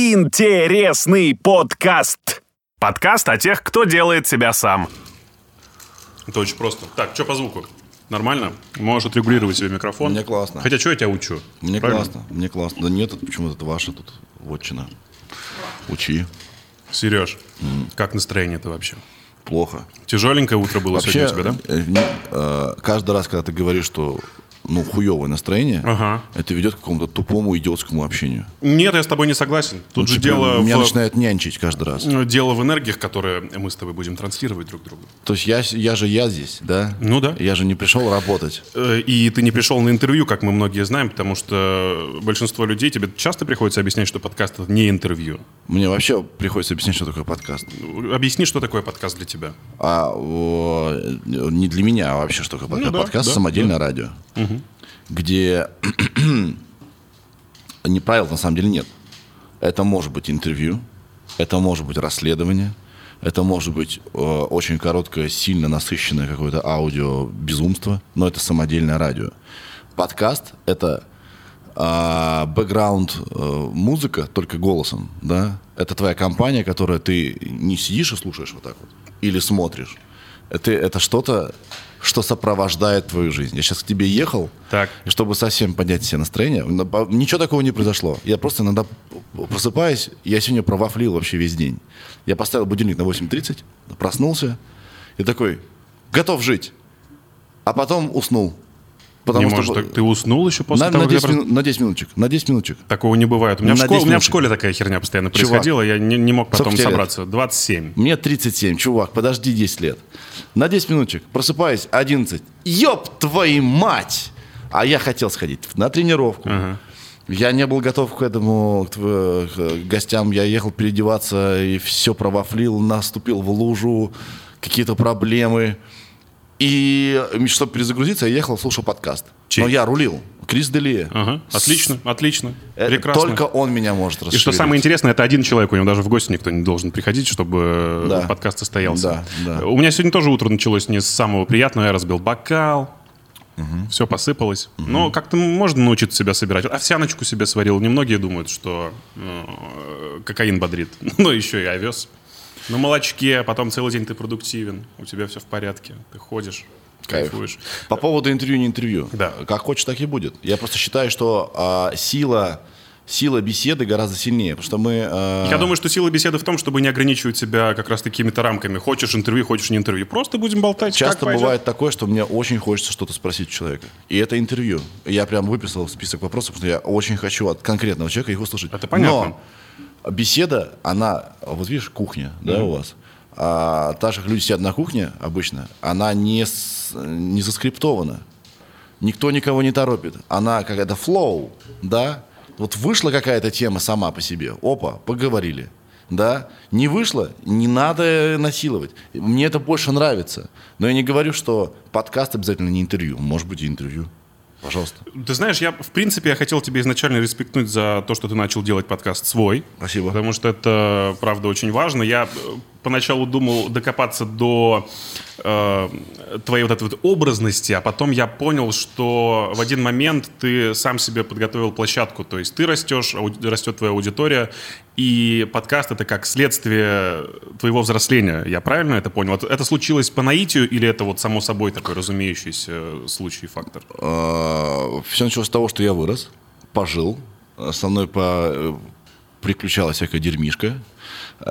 Интересный подкаст. Подкаст о тех, кто делает себя сам. Это очень просто. Так, что по звуку? Нормально? Можешь отрегулировать себе микрофон. Мне классно. Хотя что я тебя учу? Мне Правильно? классно, мне классно. Да нет, это почему-то это ваша тут вотчина. Учи. Сереж, как настроение-то вообще? Плохо. Тяжеленькое утро было Вообще, сегодня у тебя, да? э, не- э, каждый раз, когда ты говоришь, что ну, хуевое настроение, Ага. это ведет к какому-то тупому идиотскому общению. Нет, я с тобой не согласен. Тут Ну, же типа, дело Меня в... начинает нянчить каждый раз. Ну, Дело в энергиях, которые мы с тобой будем транслировать друг другу. То есть я, я же я здесь, да? Ну да. Я же не пришел работать. Э, И ты не пришел на интервью, как мы многие знаем, потому что большинство людей тебе часто приходится объяснять, что подкаст это не интервью. Мне вообще приходится объяснять, что такое подкаст. Объясни, что такое подкаст для тебя. А о, не для меня, а вообще что такое подкаст. Ну да, подкаст да, самодельное радио, где не правил на самом деле нет. Это может быть интервью, это может быть расследование, это может быть э, очень короткое, сильно насыщенное какое-то аудио безумство, но это самодельное радио. Подкаст — это а, бэкграунд э, музыка только голосом, да? Это твоя компания, которая ты не сидишь и слушаешь вот так вот, или смотришь. Это, это что-то, что сопровождает твою жизнь. Я сейчас к тебе ехал, Так. и чтобы совсем поднять себе настроение, ничего такого не произошло. Я просто иногда просыпаюсь, я сегодня провафлил вообще весь день. Я поставил будильник на 8.30, проснулся и такой, готов жить. А потом уснул. Потому не что может, так ты уснул еще после на, того, на, как я 10 минут, на 10 минуточек. На 10 минуточек. Такого не бывает. У меня, в школе, 10 у меня в школе такая херня постоянно Чувак. происходила, я не, не мог потом тебе лет? собраться. 27. Мне 37, чувак, подожди 10 лет. На 10 минуточек. Просыпаюсь, 11. Ёб твою мать! А я хотел сходить на тренировку. Я не был готов к этому, к, тв- к гостям. Я ехал переодеваться и все провафлил, наступил в лужу, какие-то проблемы. И чтобы перезагрузиться, я ехал, слушал подкаст. Чей? Но я рулил. Крис Делия. Ага. Отлично, отлично. Это Прекрасно. Только он меня может И расшевелить. что самое интересное, это один человек, у него даже в гости никто не должен приходить, чтобы Да. подкаст состоялся. Да, да. У меня сегодня тоже утро началось не с самого приятного, я разбил бокал, все посыпалось. Но как-то можно научиться себя собирать. Овсяночку себе сварил. Немногие думают, что э, кокаин бодрит. Но еще и овес. На молочке, потом целый день ты продуктивен, у тебя все в порядке, ты ходишь, Кайф. кайфуешь. По поводу интервью, не интервью. Да. Как хочешь, так и будет. Я просто считаю, что а, сила, сила беседы гораздо сильнее. Потому что мы... а, Я думаю, что сила беседы в том, чтобы не ограничивать себя как раз такими-то рамками. Хочешь интервью, хочешь не интервью. Просто будем болтать. Часто бывает такое, что мне очень хочется что-то спросить у человека. И это интервью. Я прям выписал список вопросов, потому что я очень хочу от конкретного человека их услышать. Это понятно. Но беседа, она... Вот видишь, кухня, да, у вас? А, так же, как люди сидят на кухне обычно, она не, с- не заскриптована. Никто никого не торопит. Она какая-то флоу, да? Вот вышла какая-то тема сама по себе. Опа, поговорили. Да? Не вышло, не надо насиловать. Мне это больше нравится. Но я не говорю, что подкаст обязательно не интервью. Может быть, и интервью. Пожалуйста. Ты знаешь, я, в принципе, я хотел тебе изначально респектнуть за то, что ты начал делать подкаст свой. Спасибо. Потому что это, правда, очень важно. Я э, поначалу думал докопаться до э, твоей вот этой вот образности, а потом я понял, что в один момент ты сам себе подготовил площадку. То есть ты растешь, растет твоя аудитория, и подкаст — это как следствие твоего взросления. Я правильно это понял? Это, случилось по наитию или это вот само собой такой разумеющийся случай и фактор? Все началось с того, что я вырос, пожил. Со мной по... э, приключалась всякая дерьмишка.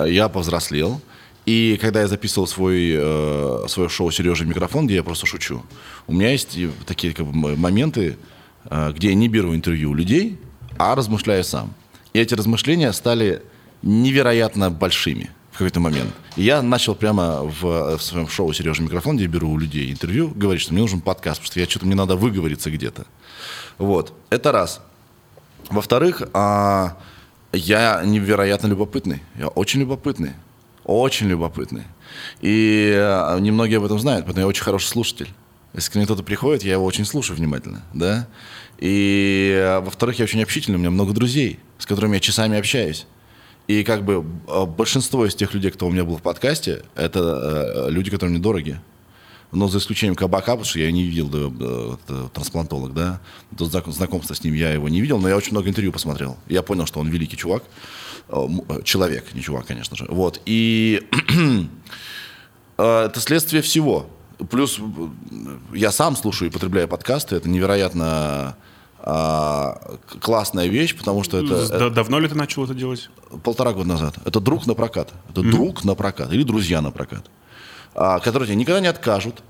Я повзрослел. И когда я записывал свой, э, свое шоу «Сережа микрофон», где я просто шучу, у меня есть такие как бы, моменты, э, где я не беру интервью у людей, а размышляю сам. И эти размышления стали невероятно большими в какой-то момент. И я начал прямо в, в своем шоу «Сережа микрофон», где я беру у людей интервью, говорить, что мне нужен подкаст, потому что я что-то мне надо выговориться где-то. Вот. Это раз. Во-вторых, а, я невероятно любопытный. Я очень любопытный. Очень любопытный. И а, немногие об этом знают, поэтому я очень хороший слушатель. Если ко мне кто-то приходит, я его очень слушаю внимательно, да. И, а, во-вторых, я очень общительный, у меня много друзей, с которыми я часами общаюсь. И как бы а, большинство из тех людей, кто у меня был в подкасте, это э, люди, которые мне дороги. Но за исключением кабака, потому что я не видел да, э, это трансплантолог, да. До знак- знакомства с ним я его не видел, но я очень много интервью посмотрел. Я понял, что он великий чувак. Э, э, Человек, не чувак, конечно же. Вот. И э, это следствие всего. Плюс я сам слушаю и потребляю подкасты. Это невероятно а, классная вещь, потому что это, да- Давно ли ты начал это делать? полтора года назад. Это друг на прокат. Это друг на прокат или друзья на прокат, а, которые тебе никогда не откажут,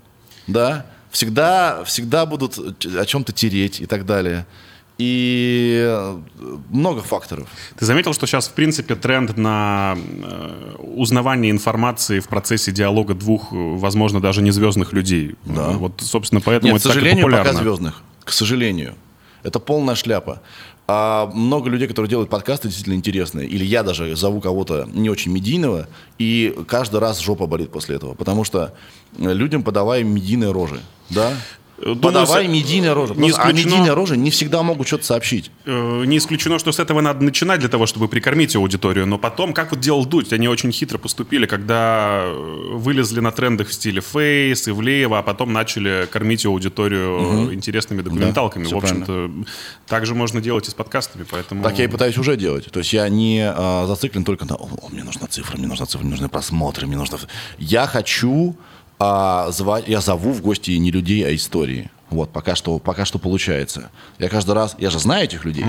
да, всегда, всегда будут о чем-то тереть и так далее. И э, много факторов. Ты заметил, что сейчас, в принципе, тренд на э, узнавание информации в процессе диалога двух, э, возможно, даже не звездных людей. Да. Вот, собственно, поэтому Нет, к это так и сожалению, популярно. пока звездных. К сожалению. Это полная шляпа. А много людей, которые делают подкасты, действительно интересные. Или я даже зову кого-то не очень медийного, и каждый раз жопа болит после этого. Потому что людям подавай медийные рожи. Да? Думаю, Подавай медийные рожи. не А исключено- медийные рожи не всегда могут что-то сообщить. Э, Не исключено, что с этого надо начинать для того, чтобы прикормить аудиторию. Но потом, как вот делал Дудь, они очень хитро поступили, когда э, вылезли на трендах в стиле Фейс, Ивлеева, а потом начали кормить аудиторию интересными документалками. всё в общем-то, так же можно делать и с подкастами, поэтому... Так я и пытаюсь уже делать. То есть я не а, зациклен только на «О, о, мне нужна цифра, мне нужна цифра, мне нужны просмотры, мне нужно... Я хочу а, звать, я зову в гости не людей, а истории. Вот, пока что, пока что получается. Я каждый раз, я же знаю этих людей,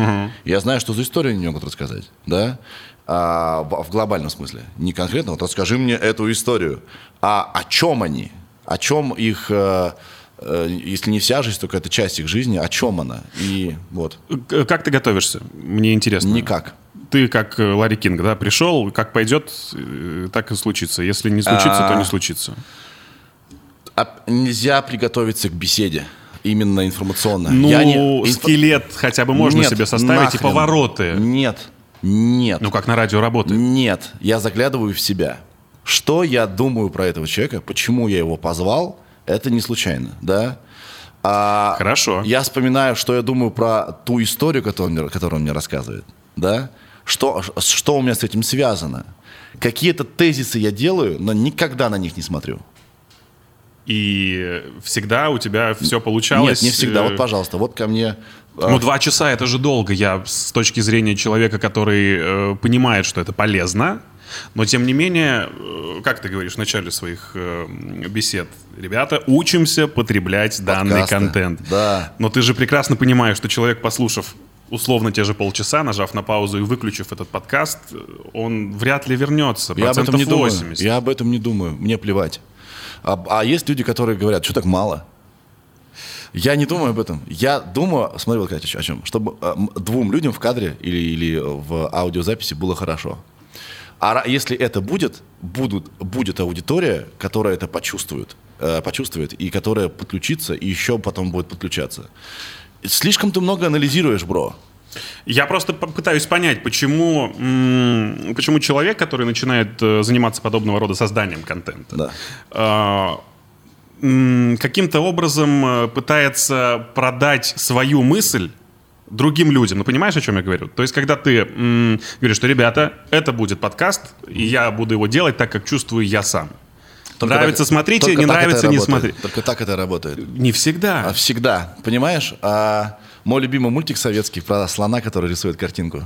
я знаю, что за историю они могут рассказать, да, А, в, в глобальном смысле. Не конкретно, вот расскажи мне эту историю. А о чем они? О чем их, э, э, если не вся жизнь, то какая-то часть их жизни, о чем она? И вот, Как ты готовишься? Мне интересно. никак. Ты как э, Ларри Кинг, да, пришел, как пойдет, э, так и случится. Если не случится, то не случится. А нельзя приготовиться к беседе. Именно информационно. Ну, Я не- скелет хотя бы можно Нет, себе составить и нахрен. повороты. Нет, нет, Ну, как на радио работает. нет. Я заглядываю в себя. Что я думаю про этого человека, почему я его позвал, это не случайно, да? А Хорошо. Я вспоминаю, что я думаю про ту историю, которую он мне, которую он мне рассказывает, да? Что, что у меня с этим связано? Какие-то тезисы я делаю, но никогда на них не смотрю. И всегда у тебя все получалось. Нет, не всегда. э, Вот, пожалуйста, вот ко мне... а, Ну, два часа это же долго. Я с точки зрения человека, который э, понимает, что это полезно, но тем не менее, э, как ты говоришь в начале своих э, бесед, ребята, учимся потреблять данный Подкасты, контент. да. Но ты же прекрасно понимаешь, что человек, послушав условно те же полчаса, нажав на паузу и выключив этот подкаст, э, он вряд ли вернется. Я об этом не думаю. 80. Я об этом не думаю. Мне плевать. А, а есть люди, которые говорят, что так мало. Я не думаю об этом. Я думаю, смотри, вот Катя, о чем. Чтобы э, двум людям в кадре или, или в аудиозаписи было хорошо. А если это будет, будут, будет аудитория, которая это почувствует, э, почувствует, и которая подключится, и еще потом будет подключаться. Слишком ты много анализируешь, бро. Я просто пытаюсь понять, почему, почему человек, который начинает э, заниматься подобного рода созданием контента, Да. а, каким-то образом э, пытается продать свою мысль другим людям. Ну, понимаешь, о чем я говорю? То есть, когда ты м, говоришь, что, ребята, это будет подкаст, и я буду его делать так, как чувствую я сам. Только нравится, так- смотрите, не нравится, не работает. смотрите. Только так это работает. Не всегда. А Всегда, понимаешь? А мой любимый мультик советский про слона, который рисует картинку.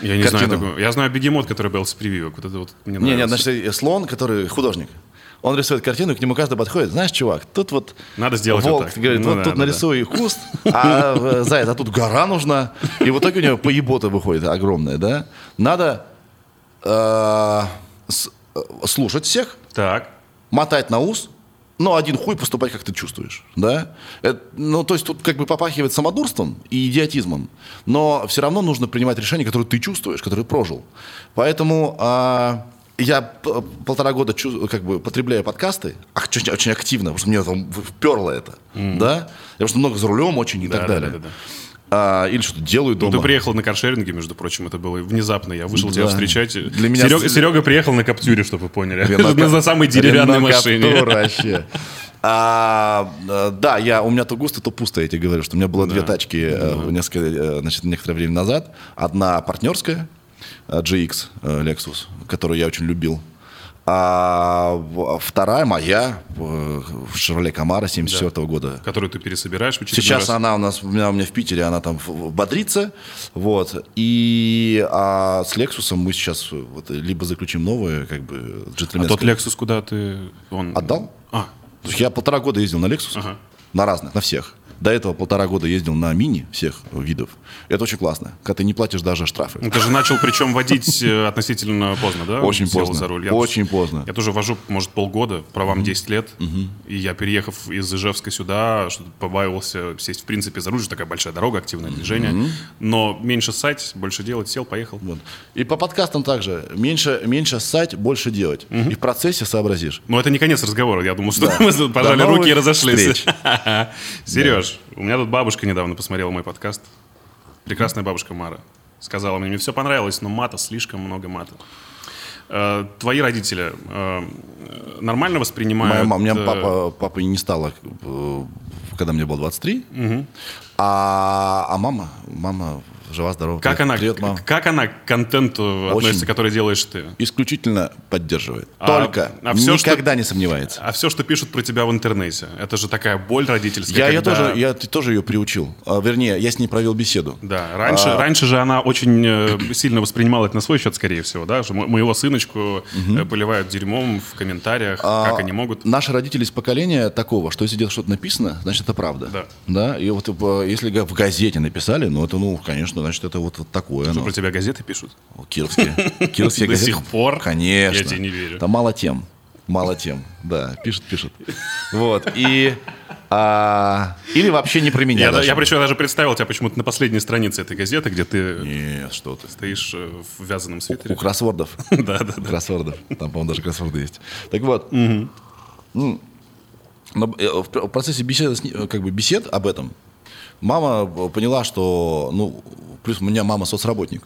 Я не знаю картину. такого. Я знаю бегемот, который был с прививок. Вот это вот мне Не, не, значит, э, слон, который художник. Он рисует картину, к нему каждый подходит. Знаешь, чувак, тут вот Надо сделать волк вот так. говорит, Ну вот да, тут да, да. нарисуй куст, а э, заяц, а тут гора нужна. И в итоге у него поебота выходит огромная, да? Надо э, с- э, слушать всех, Так. мотать на ус, но один хуй поступать, как ты чувствуешь, да? Это, ну, то есть тут как бы попахивает самодурством и идиотизмом, но все равно нужно принимать решения, которые ты чувствуешь, которые прожил. Поэтому а, я полтора года чу- как бы потребляю подкасты, очень, очень активно, потому что мне там вперло это, да? Я просто много за рулем очень и так Да, далее. да, да, да. А, или что-то делаю Ну, дома. ты приехал на каршеринге, между прочим, это было внезапно. Я вышел тебя Да. встречать. Для меня Серега, Серега приехал на Каптюре, чтобы вы поняли. Рено- На, самой деревянной Рено машине. Каптур вообще. А, э, да, я, у меня то густо, то пусто, я тебе говорю, что у меня было две тачки э, несколько, э, значит, некоторое время назад. Одна партнерская, GX Lexus, которую я очень любил. А вторая моя, Шевроле Камара 74 года. Которую ты пересобираешь в Сейчас раз. она у нас, у меня, у меня в Питере, она там бодрится, вот, и а с Лексусом мы сейчас вот, либо заключим новое, как бы, А джентльменское. тот Lexus куда ты... Он... Отдал? А, я полтора года ездил на Lexus, Ага. на разных, на всех. До этого полтора года ездил на мини всех видов. Это очень классно, когда ты не платишь даже штрафы. ну, ты же начал причем водить э, относительно поздно, да? Очень Сел поздно. за руль. Я Очень поздно. Я тоже вожу, может, полгода, правам 10 лет. И я, переехав из Ижевска сюда, побаивался сесть, в принципе, за руль. Такая большая дорога, активное движение. Но меньше ссать, больше делать, сел, поехал. Вот. И по подкастам также. Меньше, меньше ссать, больше делать. И в процессе сообразишь. Но это не конец разговора. Я думал, что Да. мы пожали руки и разошлись. встреч. Сереж, у меня тут бабушка недавно посмотрела мой подкаст. Прекрасная бабушка Мара. Сказала мне, мне все понравилось, но мата, слишком много мата. Э, Твои родители э, нормально воспринимают... Моя мама, у меня э, папа, папы не стало, когда мне было 23. А, а мама, мама жива-здорова. Как она, Привет, мама. как она к контенту относится, который делаешь ты? Исключительно поддерживает. А- Только. а что- никогда не сомневается. А все, что пишут про тебя в интернете, это же такая боль родительская. Я, ее когда- тоже, я тоже ее приучил. А, вернее, я с ней провел беседу. Да, раньше, А. раньше же она очень э, сильно воспринимала это на свой счет, скорее всего, да, что мо- моего сыночку э, поливают дерьмом в комментариях, А, как они могут. Наши родители из поколения такого, что если где-то что-то написано, значит, это правда. Да. Да, и вот э, если в газете написали, ну, это, ну, конечно, значит, это вот, вот такое. Что оно. про тебя газеты пишут? Кировские. Кировские До газеты. сих пор? Конечно. Я тебе не верю. Там мало тем. Мало тем. Да, пишут, пишут. Вот. И... а, или вообще не про меня Я, да- даже. я причем даже представил тебя почему-то на последней странице этой газеты, где ты Нет, что ты. стоишь э, в вязаном У свитере. кроссвордов. Да, да, У да. кроссвордов. Там, по-моему, даже кроссворды есть. Так вот. но, э, в пр- в процессе ней- э, как бы бесед об этом, мама поняла, что, ну, плюс у меня мама соцработник.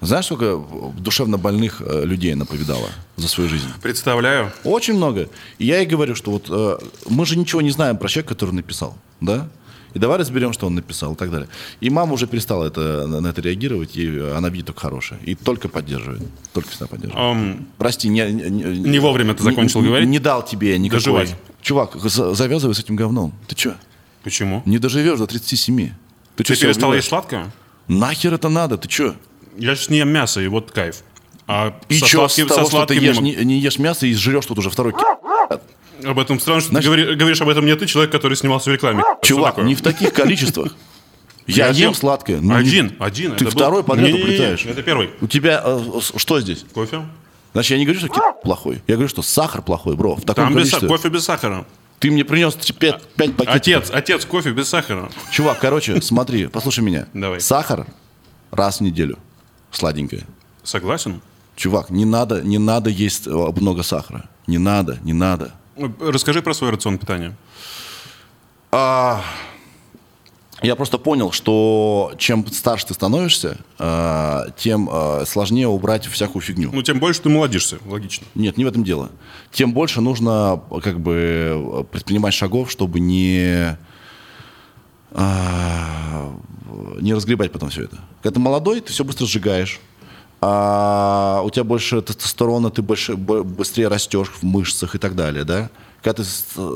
Знаешь, сколько душевно больных э, людей она повидала за свою жизнь? Представляю. Очень много. И я ей говорю, что вот э, мы же ничего не знаем про человека, который написал, да? И давай разберем, что он написал и так далее. И мама уже перестала это, на это реагировать, и она видит только хорошее. И только поддерживает. Только всегда поддерживает. Ам, Прости, не, не, Не вовремя ты закончил не- говорить? Не дал тебе никакой. Доживай. Чувак, за- завязывай с этим говном. Ты что? почему? Не доживешь до 37. Ты, Ты перестал есть сладкое? Нахер это надо? Ты что? Я сейчас не ем мясо, и вот кайф. А И со что с сладким- того, со что ты ешь, не не, ешь мясо и жрешь тут уже второй Об этом странно, что Значит- ты говори- говоришь об этом не ты, человек, который снимался в рекламе. Чувак, не в таких количествах. Я Я ем сладкое. ну, Один, один. Ты это был- второй подряд уплетаешь. Это первый. У тебя э, с- что здесь? Кофе? Значит, я не говорю, что ки- плохой. Я говорю, что сахар плохой, бро. В таком Там без, количестве. кофе без сахара. Ты мне принес 5, пакетов. Отец, отец, кофе без сахара. Чувак, короче, смотри, послушай меня. Давай. Сахар раз в неделю. Сладенькое. Согласен? Чувак, не надо, не надо есть э, много сахара. Не надо, не надо. Расскажи про свой рацион питания. А, я просто понял, что чем старше ты становишься, а, тем а, сложнее убрать всякую фигню. Ну, тем больше ты молодишься, логично. Нет, не в этом дело. Тем больше нужно как бы предпринимать шагов, чтобы не не разгребать потом все это. Когда ты молодой, ты все быстро сжигаешь. А у тебя больше тестостерона, ты больше, бо- быстрее растешь в мышцах и так далее, да? Когда ты,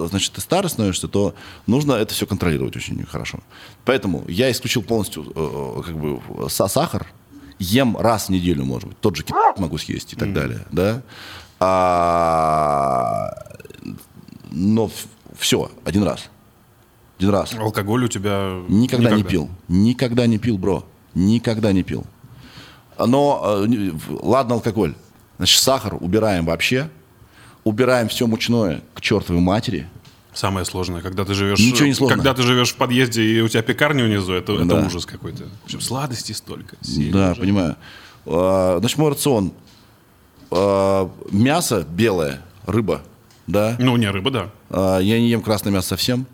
значит, ты старый становишься, то нужно это все контролировать очень хорошо. Поэтому я исключил полностью э, как бы са- сахар, ем раз в неделю, может быть, тот же ки- могу съесть и так далее, да? А, но все, один раз. Один раз. Алкоголь у тебя... Никогда, не пил. Никогда не пил, бро. Никогда не пил. Но, э, ладно, алкоголь. Значит, сахар убираем вообще. Убираем все мучное к чертовой матери. Самое сложное, когда ты живешь... Ничего не сложно. Когда ты живешь в подъезде, и у тебя пекарня внизу, это, это Да. ужас какой-то. Причем сладостей столько. да, уже. понимаю. А, Значит, мой рацион. А, Мясо белое, рыба, да. Ну, не, рыба, да. А, Я не ем красное мясо совсем.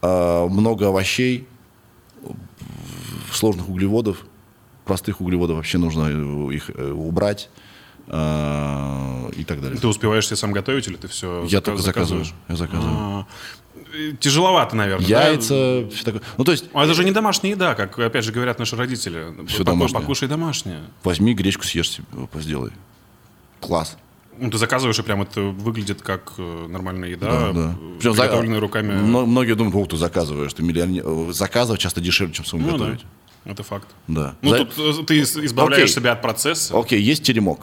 А, Много овощей, сложных углеводов. Простых углеводов вообще нужно их э, убрать а, и так далее. Ты успеваешь себе сам готовить или ты все Я только заказываю. Я заказываю. Тяжеловато, наверное, да? Яйца, все такое. Ну, то есть, А это же не домашняя еда, как опять же говорят наши родители. Поку- домашнее. Покушай домашнее. возьми гречку съешь себе, сделай. Класс. Ну, ты заказываешь, и прям это выглядит как э, нормальная еда, Да, да. э, за- приготовленная руками. Мно- Многие думают, о, ты заказываешь, ты миллионер. Э, Заказывать часто дешевле, чем самому Ну да, готовить. это факт. Да. Ну, За- тут ты избавляешь Окей. себя от процесса. Окей, есть теремок.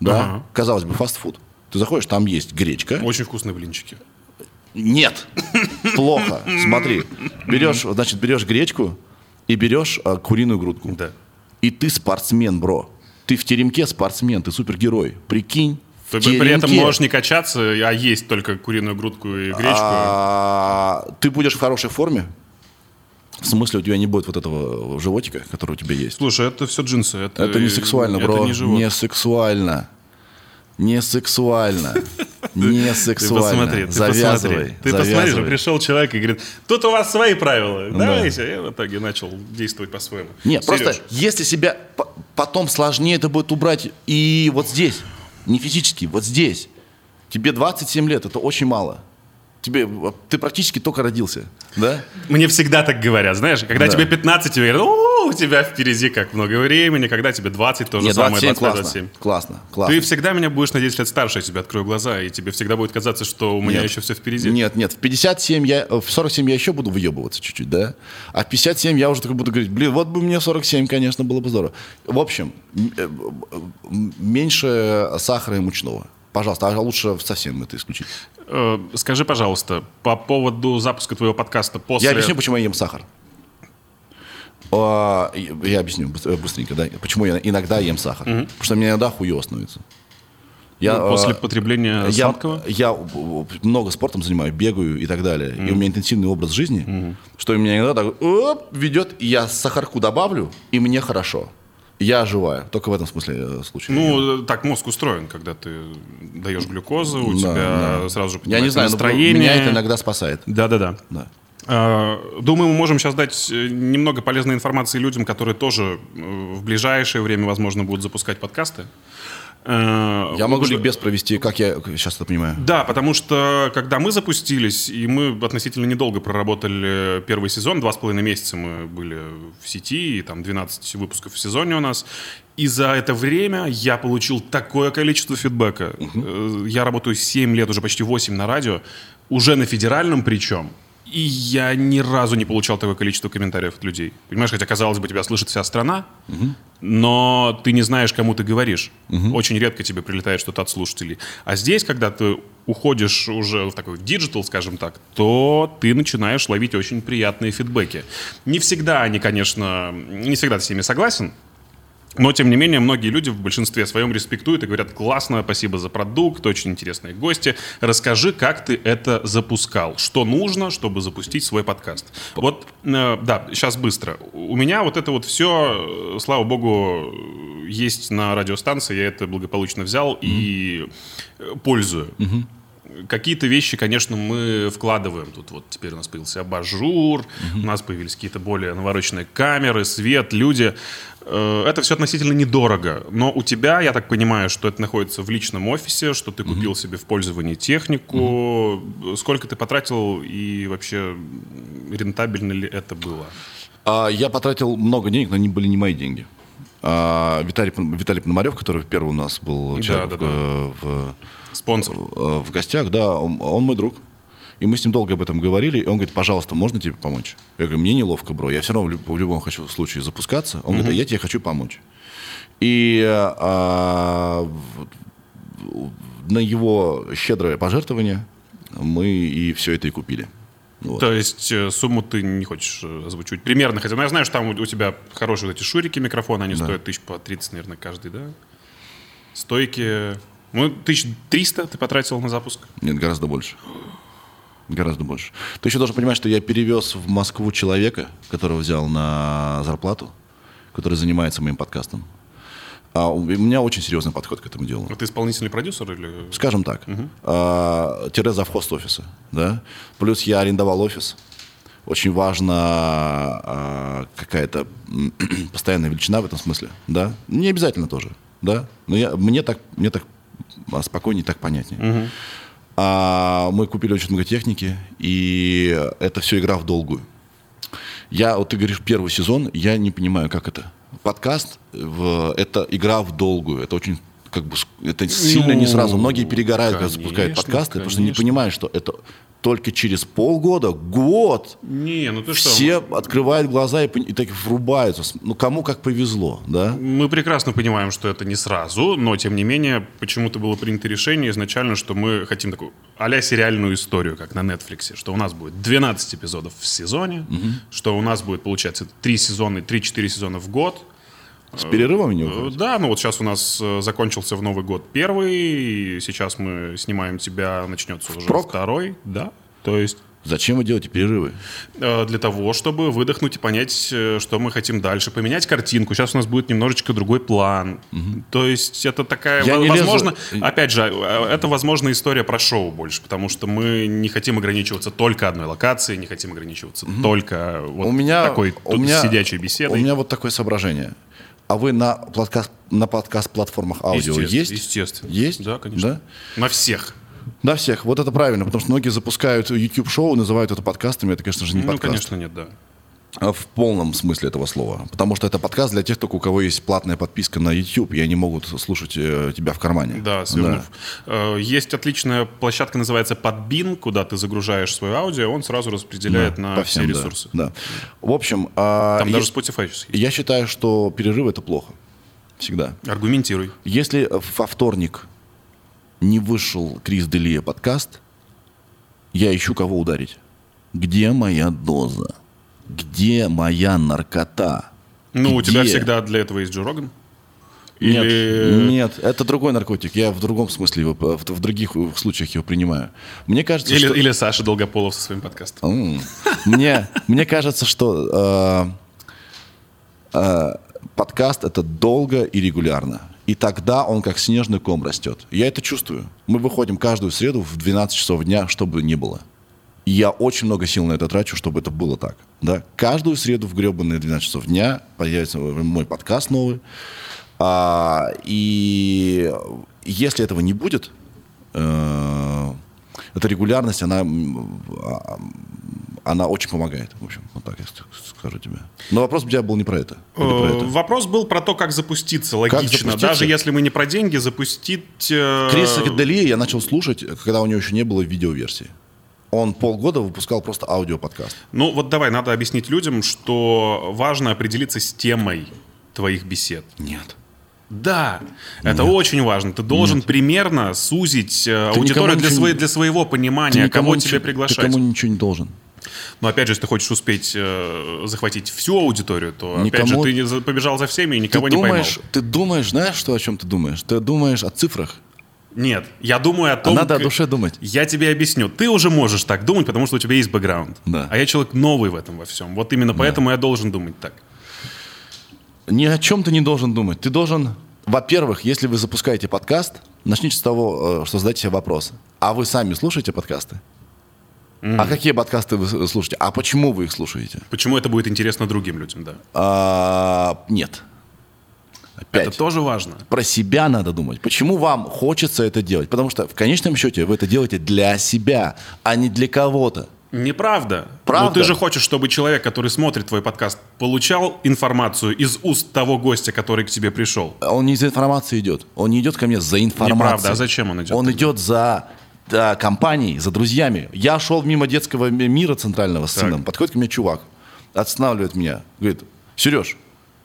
Да. Ага. Казалось бы, фастфуд. Ты заходишь, там есть гречка. Очень вкусные блинчики. Нет. Плохо. Смотри. Берешь, значит, берешь гречку и берешь а, куриную грудку. Да. И ты спортсмен, бро. Ты в теремке спортсмен, ты супергерой. Прикинь. Ты при этом теремке. можешь не качаться, а есть только куриную грудку и гречку. А, ты будешь в хорошей форме. В смысле, у тебя не будет вот этого животика, который у тебя есть. Слушай, это все джинсы. Это, Это не сексуально, это бро. не живот. не сексуально. Не сексуально. Не Ты сексуально. посмотри, ты Завязывай. посмотри. Ты посмотри, завязывай. пришел человек и говорит, тут у вас свои правила, давайте. Я в итоге начал действовать по-своему. Нет, просто если себя потом сложнее это будет убрать и вот здесь, не физически, вот здесь. Тебе 27 лет, это очень мало. Тебе, ты практически только родился, да? Мне всегда так говорят, знаешь, когда Да. тебе 15, тебе говорят, «О, у тебя впереди как много времени, когда тебе 20, то же Нет, самое, 27 25, классно, 27. классно, классно. Ты всегда меня будешь на 10 лет старше, я тебе открою глаза, и тебе всегда будет казаться, что у меня Нет. еще все впереди. Нет, нет, в 57 я, в 47 я еще буду выебываться чуть-чуть, да? А в 57 я уже только буду говорить, блин, вот бы мне 47, конечно, было бы здорово. В общем, э, меньше сахара и мучного. Пожалуйста, а лучше совсем это исключить. Э, Скажи, пожалуйста, по поводу запуска твоего подкаста после... Я объясню, почему я ем сахар. А, Я объясню быс- быстренько, да, почему я иногда ем сахар. Потому что мне иногда хуево становится. Я, Ну, после а, потребления я, сладкого? я много спортом занимаюсь, бегаю и так далее. И у меня интенсивный образ жизни, что меня иногда так оп, ведет, и я сахарку добавлю, и мне хорошо. Я оживаю. Только в этом смысле э, случае. Ну, так мозг устроен, когда ты даешь глюкозу, у Да, тебя да. сразу же я не знаю, настроение. меня это иногда спасает. Да-да-да. Да. А, Думаю, мы можем сейчас дать э, немного полезной информации людям, которые тоже э, в ближайшее время, возможно, будут запускать подкасты. Э, Я могу уже- ликбез провести, как я сейчас это понимаю. Да, потому что когда мы запустились, и мы относительно недолго проработали первый сезон, два с половиной месяца мы были в сети, и там 12 выпусков в сезоне у нас, и за это время я получил такое количество фидбэка. Э, Я работаю 7 лет, уже почти 8 на радио, уже на федеральном причем, и я ни разу не получал такое количество комментариев от людей. Понимаешь, хотя, казалось бы, тебя слышит вся страна, но ты не знаешь, кому ты говоришь. Очень редко тебе прилетает что-то от слушателей. А здесь, когда ты уходишь уже в такой digital, скажем так, то ты начинаешь ловить очень приятные feedback и. Не всегда они, конечно, не всегда ты с ними согласен, но, тем не менее, многие люди в большинстве своем респектуют и говорят, классно, спасибо за продукт, очень интересные гости. Расскажи, как ты это запускал, что нужно, чтобы запустить свой подкаст. Вот, э, да, сейчас быстро. У меня вот это вот все, э, слава богу, есть на радиостанции, я это благополучно взял и э, пользую. Какие-то вещи, конечно, мы вкладываем. Тут вот теперь у нас появился абажур, у нас появились какие-то более навороченные камеры, свет, люди. Э, Это все относительно недорого. Но у тебя, я так понимаю, что это находится в личном офисе, что ты купил себе в пользовании технику. Сколько ты потратил и вообще рентабельно ли это было? А, я потратил много денег, но они были не мои деньги. А, Виталий, Виталий Пономарев, который первый у нас был Да, человек да, да. э, в- Спонсор. э, в гостях, да, он, он мой друг. И мы с ним долго об этом говорили, и он говорит, пожалуйста, можно тебе помочь? Я говорю, мне неловко, бро, я все равно в, люб- в любом хочу случае запускаться. Он говорит, а я тебе хочу помочь. И а, на его щедрое пожертвование мы и все это и купили. Вот. То есть э, сумму ты не хочешь э, озвучивать примерно, хотя, ну, я знаю, что там у тебя хорошие вот эти шурики микрофоны, они стоят тысяч по 30, наверное, каждый, да? Стойки, ну, тысяч триста ты потратил на запуск. Нет, гораздо больше. Гораздо больше. Ты еще должен понимать, что я перевез в Москву человека, которого взял на зарплату, который занимается моим подкастом. А у меня очень серьезный подход к этому делу. Вот ты исполнительный продюсер или... Скажем так, а, тире завхост офиса, да. Плюс я арендовал офис. Очень важна а, какая-то постоянная величина в этом смысле, да. Не обязательно тоже, да. Но я, мне так, мне так а, спокойнее, так понятнее. А, мы купили очень много техники, и это все игра в долгую. Я, вот ты говоришь, первый сезон, я не понимаю, как это. Подкаст в, это игра в долгую. Это очень как бы это сильно не сразу. Многие перегорают, когда конечно, запускают подкасты, потому что не конечно. понимают, что это только через полгода, год Не, ну ты что? все открывают глаза и, и так врубаются. Ну, кому как повезло, да? Мы прекрасно понимаем, что это не сразу, но тем не менее почему-то было принято решение изначально, что мы хотим такую а сериальную историю, как на Netflix, что у нас будет 12 эпизодов в сезоне, что у нас будет, получается, 3 сезона, 3-4 сезона в год. С перерывами не Э, уходит? Да, ну вот сейчас у нас э, закончился в Новый год первый, и сейчас мы снимаем тебя, начнется уже Впрок? второй, да. То есть Зачем вы делаете перерывы? э, для того, чтобы выдохнуть и понять, что мы хотим дальше, поменять картинку. Сейчас у нас будет немножечко другой план. То есть это такая, Я во- не лезу- возможно, опять же, э, это, возможно, история про шоу больше, потому что мы не хотим ограничиваться только одной локацией, не хотим ограничиваться только вот у меня, такой у меня, сидячей У беседой. меня вот такое соображение. А вы на подкаст, на подкаст-платформах аудио Естественно, есть? Естественно. Есть? Да, конечно. Да? На всех. На всех. Вот это правильно, потому что многие запускают YouTube-шоу, называют это подкастами. Это, конечно же, не Ну, подкаст. конечно, нет, да. А В полном смысле этого слова. Потому что это подкаст для тех, только у кого есть платная подписка на YouTube, и они могут слушать э, тебя в кармане. Да, свернув. Э, Есть отличная площадка, называется Подбин, куда ты загружаешь свое аудио, он сразу распределяет на По все всем, да. ресурсы. Да. В общем, а, Там е- даже Spotify сейчас есть. я считаю, что перерыв это плохо. Всегда. Аргументируй. Если во вторник не вышел Крис Делия подкаст, я ищу кого ударить. Где моя доза? Где моя наркота? Ну, у тебя Где? всегда для этого есть Джо Роган? Нет, Или... нет, это другой наркотик. Я в другом смысле его, в, в других случаях его принимаю. Мне кажется, Или, что... или Саша Долгополов со своим подкастом. Мне, мне кажется, что э, э, подкаст это долго и регулярно. И тогда он как снежный ком растет. Я это чувствую. Мы выходим каждую среду в 12 часов дня, чтобы ни было. Я очень много сил на это трачу, чтобы это было так. Да? Каждую среду в гребаные 12 часов дня появится мой подкаст новый. А, и если этого не будет, э, эта регулярность, она, а, она очень помогает. В общем, вот так я скажу тебе. Но вопрос у тебя был не про это. Или про Э, это? Вопрос был про то, как запуститься логично. запуститься? Даже если мы не про деньги, запустить... э, Криса Делия я начал слушать, когда у него еще не было видеоверсии. Он полгода выпускал просто аудиоподкаст. Ну вот давай, надо объяснить людям, что важно определиться с темой твоих бесед. Нет. Да, это очень важно. Ты должен примерно сузить э, аудиторию для, ничего своей- для своего понимания, кого тебе приглашать. Ты кому ничего не должен. Но опять же, если ты хочешь успеть э, захватить всю аудиторию, то опять Никому- же ты не побежал за всеми и никого ты не думаешь, поймал. ты думаешь, знаешь, что, о чем ты думаешь? Ты думаешь о цифрах. Нет, я думаю о том... надо о к- душе думать. Я тебе объясню. Ты уже можешь так думать, потому что у тебя есть бэкграунд. Да. А я человек новый в этом во всем. Вот именно поэтому я должен думать так. Ни о чем ты не должен думать. Ты должен, во-первых, если вы запускаете подкаст, начните с того, э, что задайте себе вопрос. А вы сами слушаете подкасты? А какие подкасты вы с- слушаете? А почему вы их слушаете? Почему это будет интересно другим людям, да. А, нет. Опять. Это тоже важно. Про себя надо думать. Почему вам хочется это делать? Потому что в конечном счете вы это делаете для себя, а не для кого-то. Неправда. Правда. Но ты же хочешь, чтобы человек, который смотрит твой подкаст, получал информацию из уст того гостя, который к тебе пришел. Он не за информацией идет. Он не идет ко мне за информацией. Неправда. А зачем он идет Он тогда? идет за да, компанией, за друзьями. Я шел мимо детского ми- мира центрального с Так. сыном. Подходит ко мне чувак, останавливает меня. Говорит, Сереж,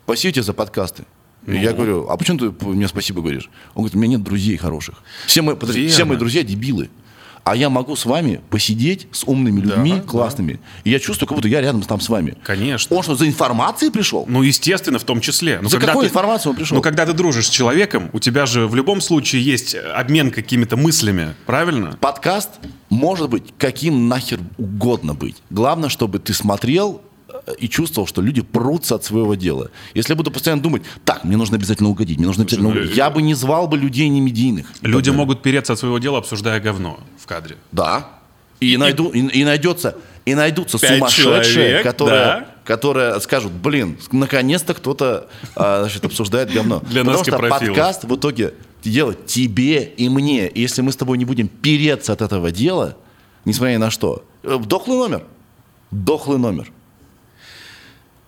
спасибо тебе за подкасты. Ну. Я говорю, а почему ты мне спасибо говоришь? Он говорит, у меня нет друзей хороших. Все мои, подожди, все мои друзья дебилы. А я могу с вами посидеть с умными людьми, да. классными. И я чувствую, как будто я рядом там с вами. Конечно. Он что, за информацией пришел? Ну, естественно, в том числе. Ну, За какой ты- информацией он пришел? Ну, когда ты дружишь с человеком, у тебя же в любом случае есть обмен какими-то мыслями, правильно? Подкаст может быть каким нахер угодно быть. Главное, чтобы ты смотрел э, и чувствовал, что люди прутся от своего дела. Если я буду постоянно думать, так, мне нужно обязательно угодить, мне нужно обязательно ну, угодить, я бы не звал бы людей не медийных. И Люди могут переться от своего дела, обсуждая говно в кадре. Да. И, найду, и, и найдется, и найдутся сумасшедшие, человек, которые, да. которые скажут, блин, наконец-то кто-то а, значит, обсуждает говно. Для Потому носки что профилов. подкаст в итоге делать тебе и мне. И если мы с тобой не будем переться от этого дела, несмотря ни на что, э, дохлый номер. Дохлый номер.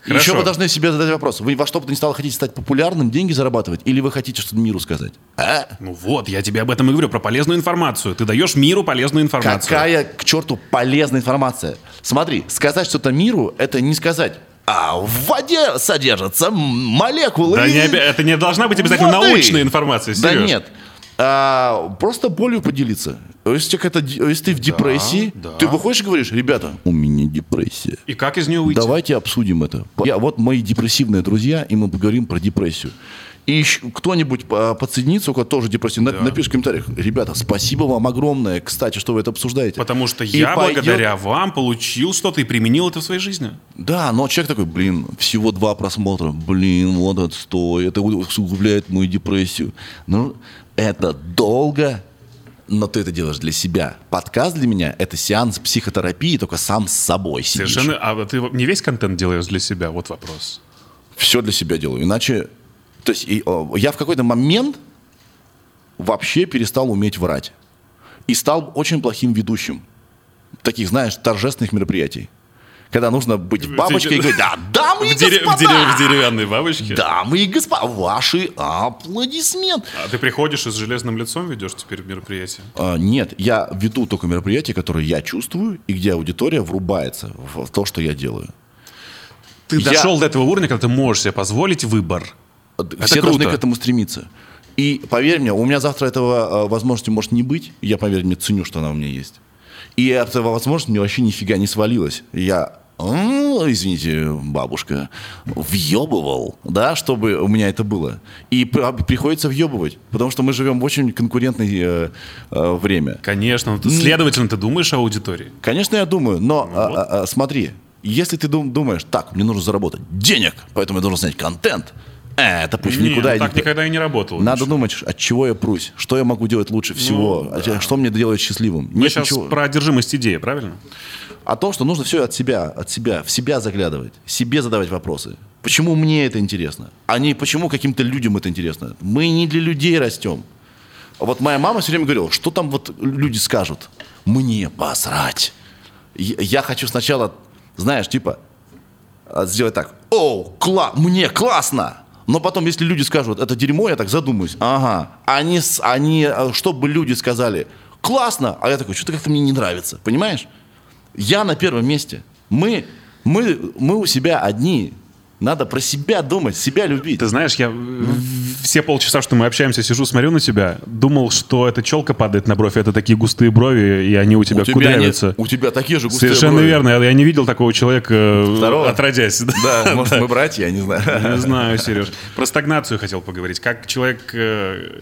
Хорошо. Еще вы должны себе задать вопрос. Вы во что бы то ни стало хотите стать популярным, деньги зарабатывать, или вы хотите что-то миру сказать? А? Ну вот, я тебе об этом и говорю, про полезную информацию. Ты даешь миру полезную информацию. Какая к черту полезная информация? Смотри, сказать что-то миру, это не сказать. А в воде содержатся молекулы. Да не это не должна быть обязательно воды». научная информация, Да Сереж. нет. А, просто болью поделиться. Если, д- если ты в депрессии, да. ты выходишь и говоришь, ребята, у меня депрессия. И как из нее выйти? Давайте обсудим это. Я, вот мои депрессивные друзья, и мы поговорим про депрессию. И ещё кто-нибудь а, подсоединится, у кого тоже депрессия, на- напиши в комментариях. Ребята, спасибо вам огромное, кстати, что вы это обсуждаете. Потому что И я пойдет- благодаря вам получил что-то и применил это в своей жизни. Да, но человек такой, блин, всего два просмотра, блин, вот отстой, это усугубляет мою депрессию. Ну, это долго, но ты это делаешь для себя. Подкаст для меня — это сеанс психотерапии, только сам с собой сидишь. Совершенно. А ты не весь контент делаешь для себя? Вот вопрос. Все для себя делаю. Иначе... То есть и, о, я в какой-то момент вообще перестал уметь врать. И стал очень плохим ведущим. Таких, знаешь, торжественных мероприятий. Когда нужно быть в бабочке и говорить, да, дамы и В, дере- в господа, дере- в деревянной бабочке? дамы и господа, ваши аплодисменты. А ты приходишь и с железным лицом ведешь теперь мероприятие? А, нет, я веду только мероприятия, которые я чувствую, и где аудитория врубается в, в то, что я делаю. Ты Я- дошел до этого уровня, когда ты можешь себе позволить выбор. Все круто. должны к этому стремиться. И поверь мне, у меня завтра этого э, возможности может не быть. Я, поверь мне, ценю, что она у меня есть. И эта возможность мне вообще нифига не свалилась. Я, «М, извините, бабушка, въебывал, да, чтобы у меня это было. И пр- приходится въебывать, потому что мы живем в очень конкурентное э, э, время. Конечно. ну ты- Следовательно, ты думаешь о аудитории. Конечно, я думаю, но а, а, а, смотри, если ты дум- думаешь, так, мне нужно заработать денег, поэтому я должен снять контент, э, это пусть Не, никуда ну так никогда и не работало. Надо Миша. думать, от чего я прусь, что я могу делать лучше всего, а что мне делает счастливым. Мы Нет сейчас ничего. про одержимость идеи, правильно? О том, что нужно все от себя, от себя, в себя заглядывать, себе задавать вопросы. Почему мне это интересно? А не почему каким-то людям это интересно? Мы не для людей растем. Вот моя мама все время говорила, что там вот люди скажут? Мне посрать. Я я хочу сначала, знаешь, типа, а, сделать так. О, кла мне классно! Но потом, если люди скажут, это дерьмо, я так задумаюсь. Ага. Они, они, а, чтобы люди сказали, классно, а я такой, что-то как-то мне не нравится. Понимаешь? Я на первом месте. Мы, мы, мы у себя одни. Надо про себя думать, себя любить. Ты знаешь, я все полчаса, что мы общаемся, сижу, смотрю на тебя, думал, что эта челка падает на бровь, это такие густые брови, и они у тебя у, тебя кудрявятся. у тебя такие же густые Совершенно брови. верно. Я, не видел такого человека, э, Здорово. отродясь. Да, может, мы братья, я не знаю. Не знаю, Сереж. Про стагнацию хотел поговорить. Как человек, э,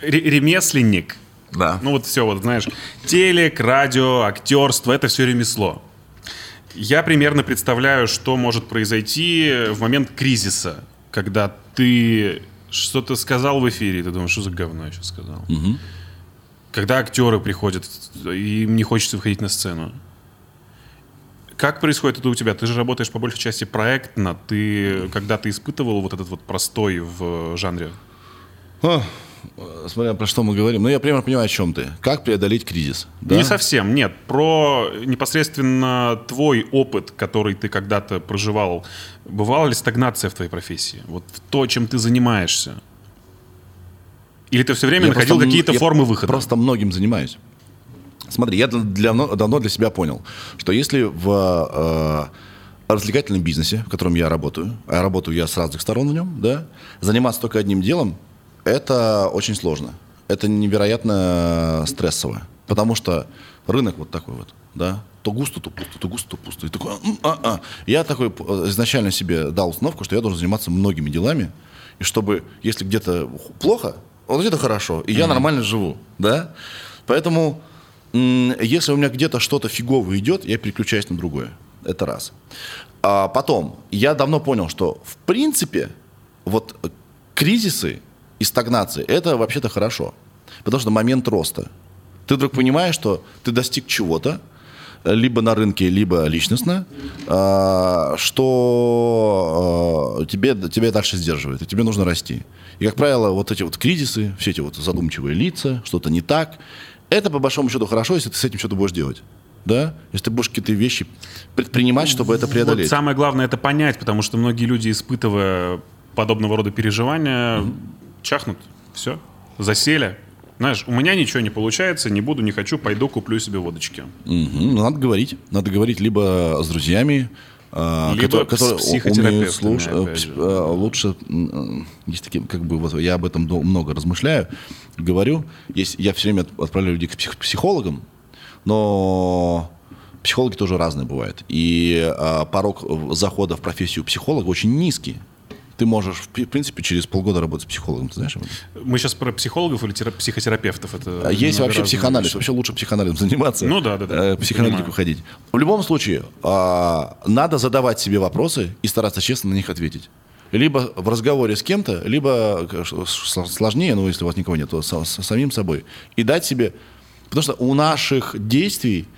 ре- ремесленник, Да. ну вот все, вот знаешь, телек, радио, актерство, это все ремесло. Я примерно представляю, что может произойти в момент кризиса, когда ты что-то сказал в эфире, и ты думаешь, что за говно я сейчас сказал. Когда актеры приходят, и им не хочется выходить на сцену. Как происходит это у тебя? Ты же работаешь по большей части проектно. Ты когда-то испытывал вот этот вот простой в жанре? О, смотря про что мы говорим. Ну, я примерно понимаю, о чем ты. Как преодолеть кризис. да? Не совсем, нет. Про непосредственно твой опыт, который ты когда-то проживал. Бывала ли стагнация в твоей профессии? Вот в то, чем ты занимаешься? Или ты все время Я находил какие-то формы выхода? Просто многим занимаюсь. Смотри, я для- давно, давно для себя понял, что если в э, развлекательном бизнесе, в котором я работаю, а работаю я с разных сторон в нем, да, заниматься только одним делом, это очень сложно. Это невероятно стрессово. Потому что рынок вот такой вот, да, то густо, то пусто, то густо, то пусто. И такой, «М, а, а». Я такой э, изначально себе дал установку, что я должен заниматься многими делами, и чтобы, если где-то плохо, вот где-то хорошо, и я нормально живу, да. Поэтому, если у меня где-то что-то фигово идет, я переключаюсь на другое. Это раз. А потом, я давно понял, что в принципе вот э, кризисы и стагнации это вообще-то хорошо, потому что момент роста. Ты вдруг понимаешь, что ты достиг чего-то, э, либо на рынке, либо личностно, а, что а, тебе, тебе дальше сдерживает, и тебе нужно расти. И, как правило, вот эти вот кризисы, все эти вот задумчивые лица, что-то не так, это, по большому счету, хорошо, если ты с этим что-то будешь делать. да, если ты будешь какие-то вещи предпринимать, чтобы это преодолеть. Вот самое главное это понять, потому что многие люди, испытывая подобного рода переживания, mm-hmm. Чахнут, все, засели. Знаешь, у меня ничего не получается, не буду, не хочу, пойду куплю себе водочки. Угу. Ну, надо говорить. Надо говорить либо с друзьями, а, Либо которые, которые умеют слушать. Э, лучше, есть такие, как бы, вот я об этом много размышляю, говорю. Есть, я все время отправляю людей к психологам, но психологи тоже разные бывают. И а, порог захода в профессию психолога очень низкий ты можешь, в принципе, через полгода работать с психологом, ты знаешь? Мы сейчас про психологов или психотерапевтов? Это а Есть вообще психоанализ. Вещи. Вообще лучше психоанализом заниматься. Ну да, да, да. Э, психоаналитику ходить. В любом случае, а, надо задавать себе вопросы и стараться честно на них ответить. Либо в разговоре с кем-то, либо сложнее, ну, если у вас никого нет, то с, с самим собой. И дать себе... Потому что у наших действий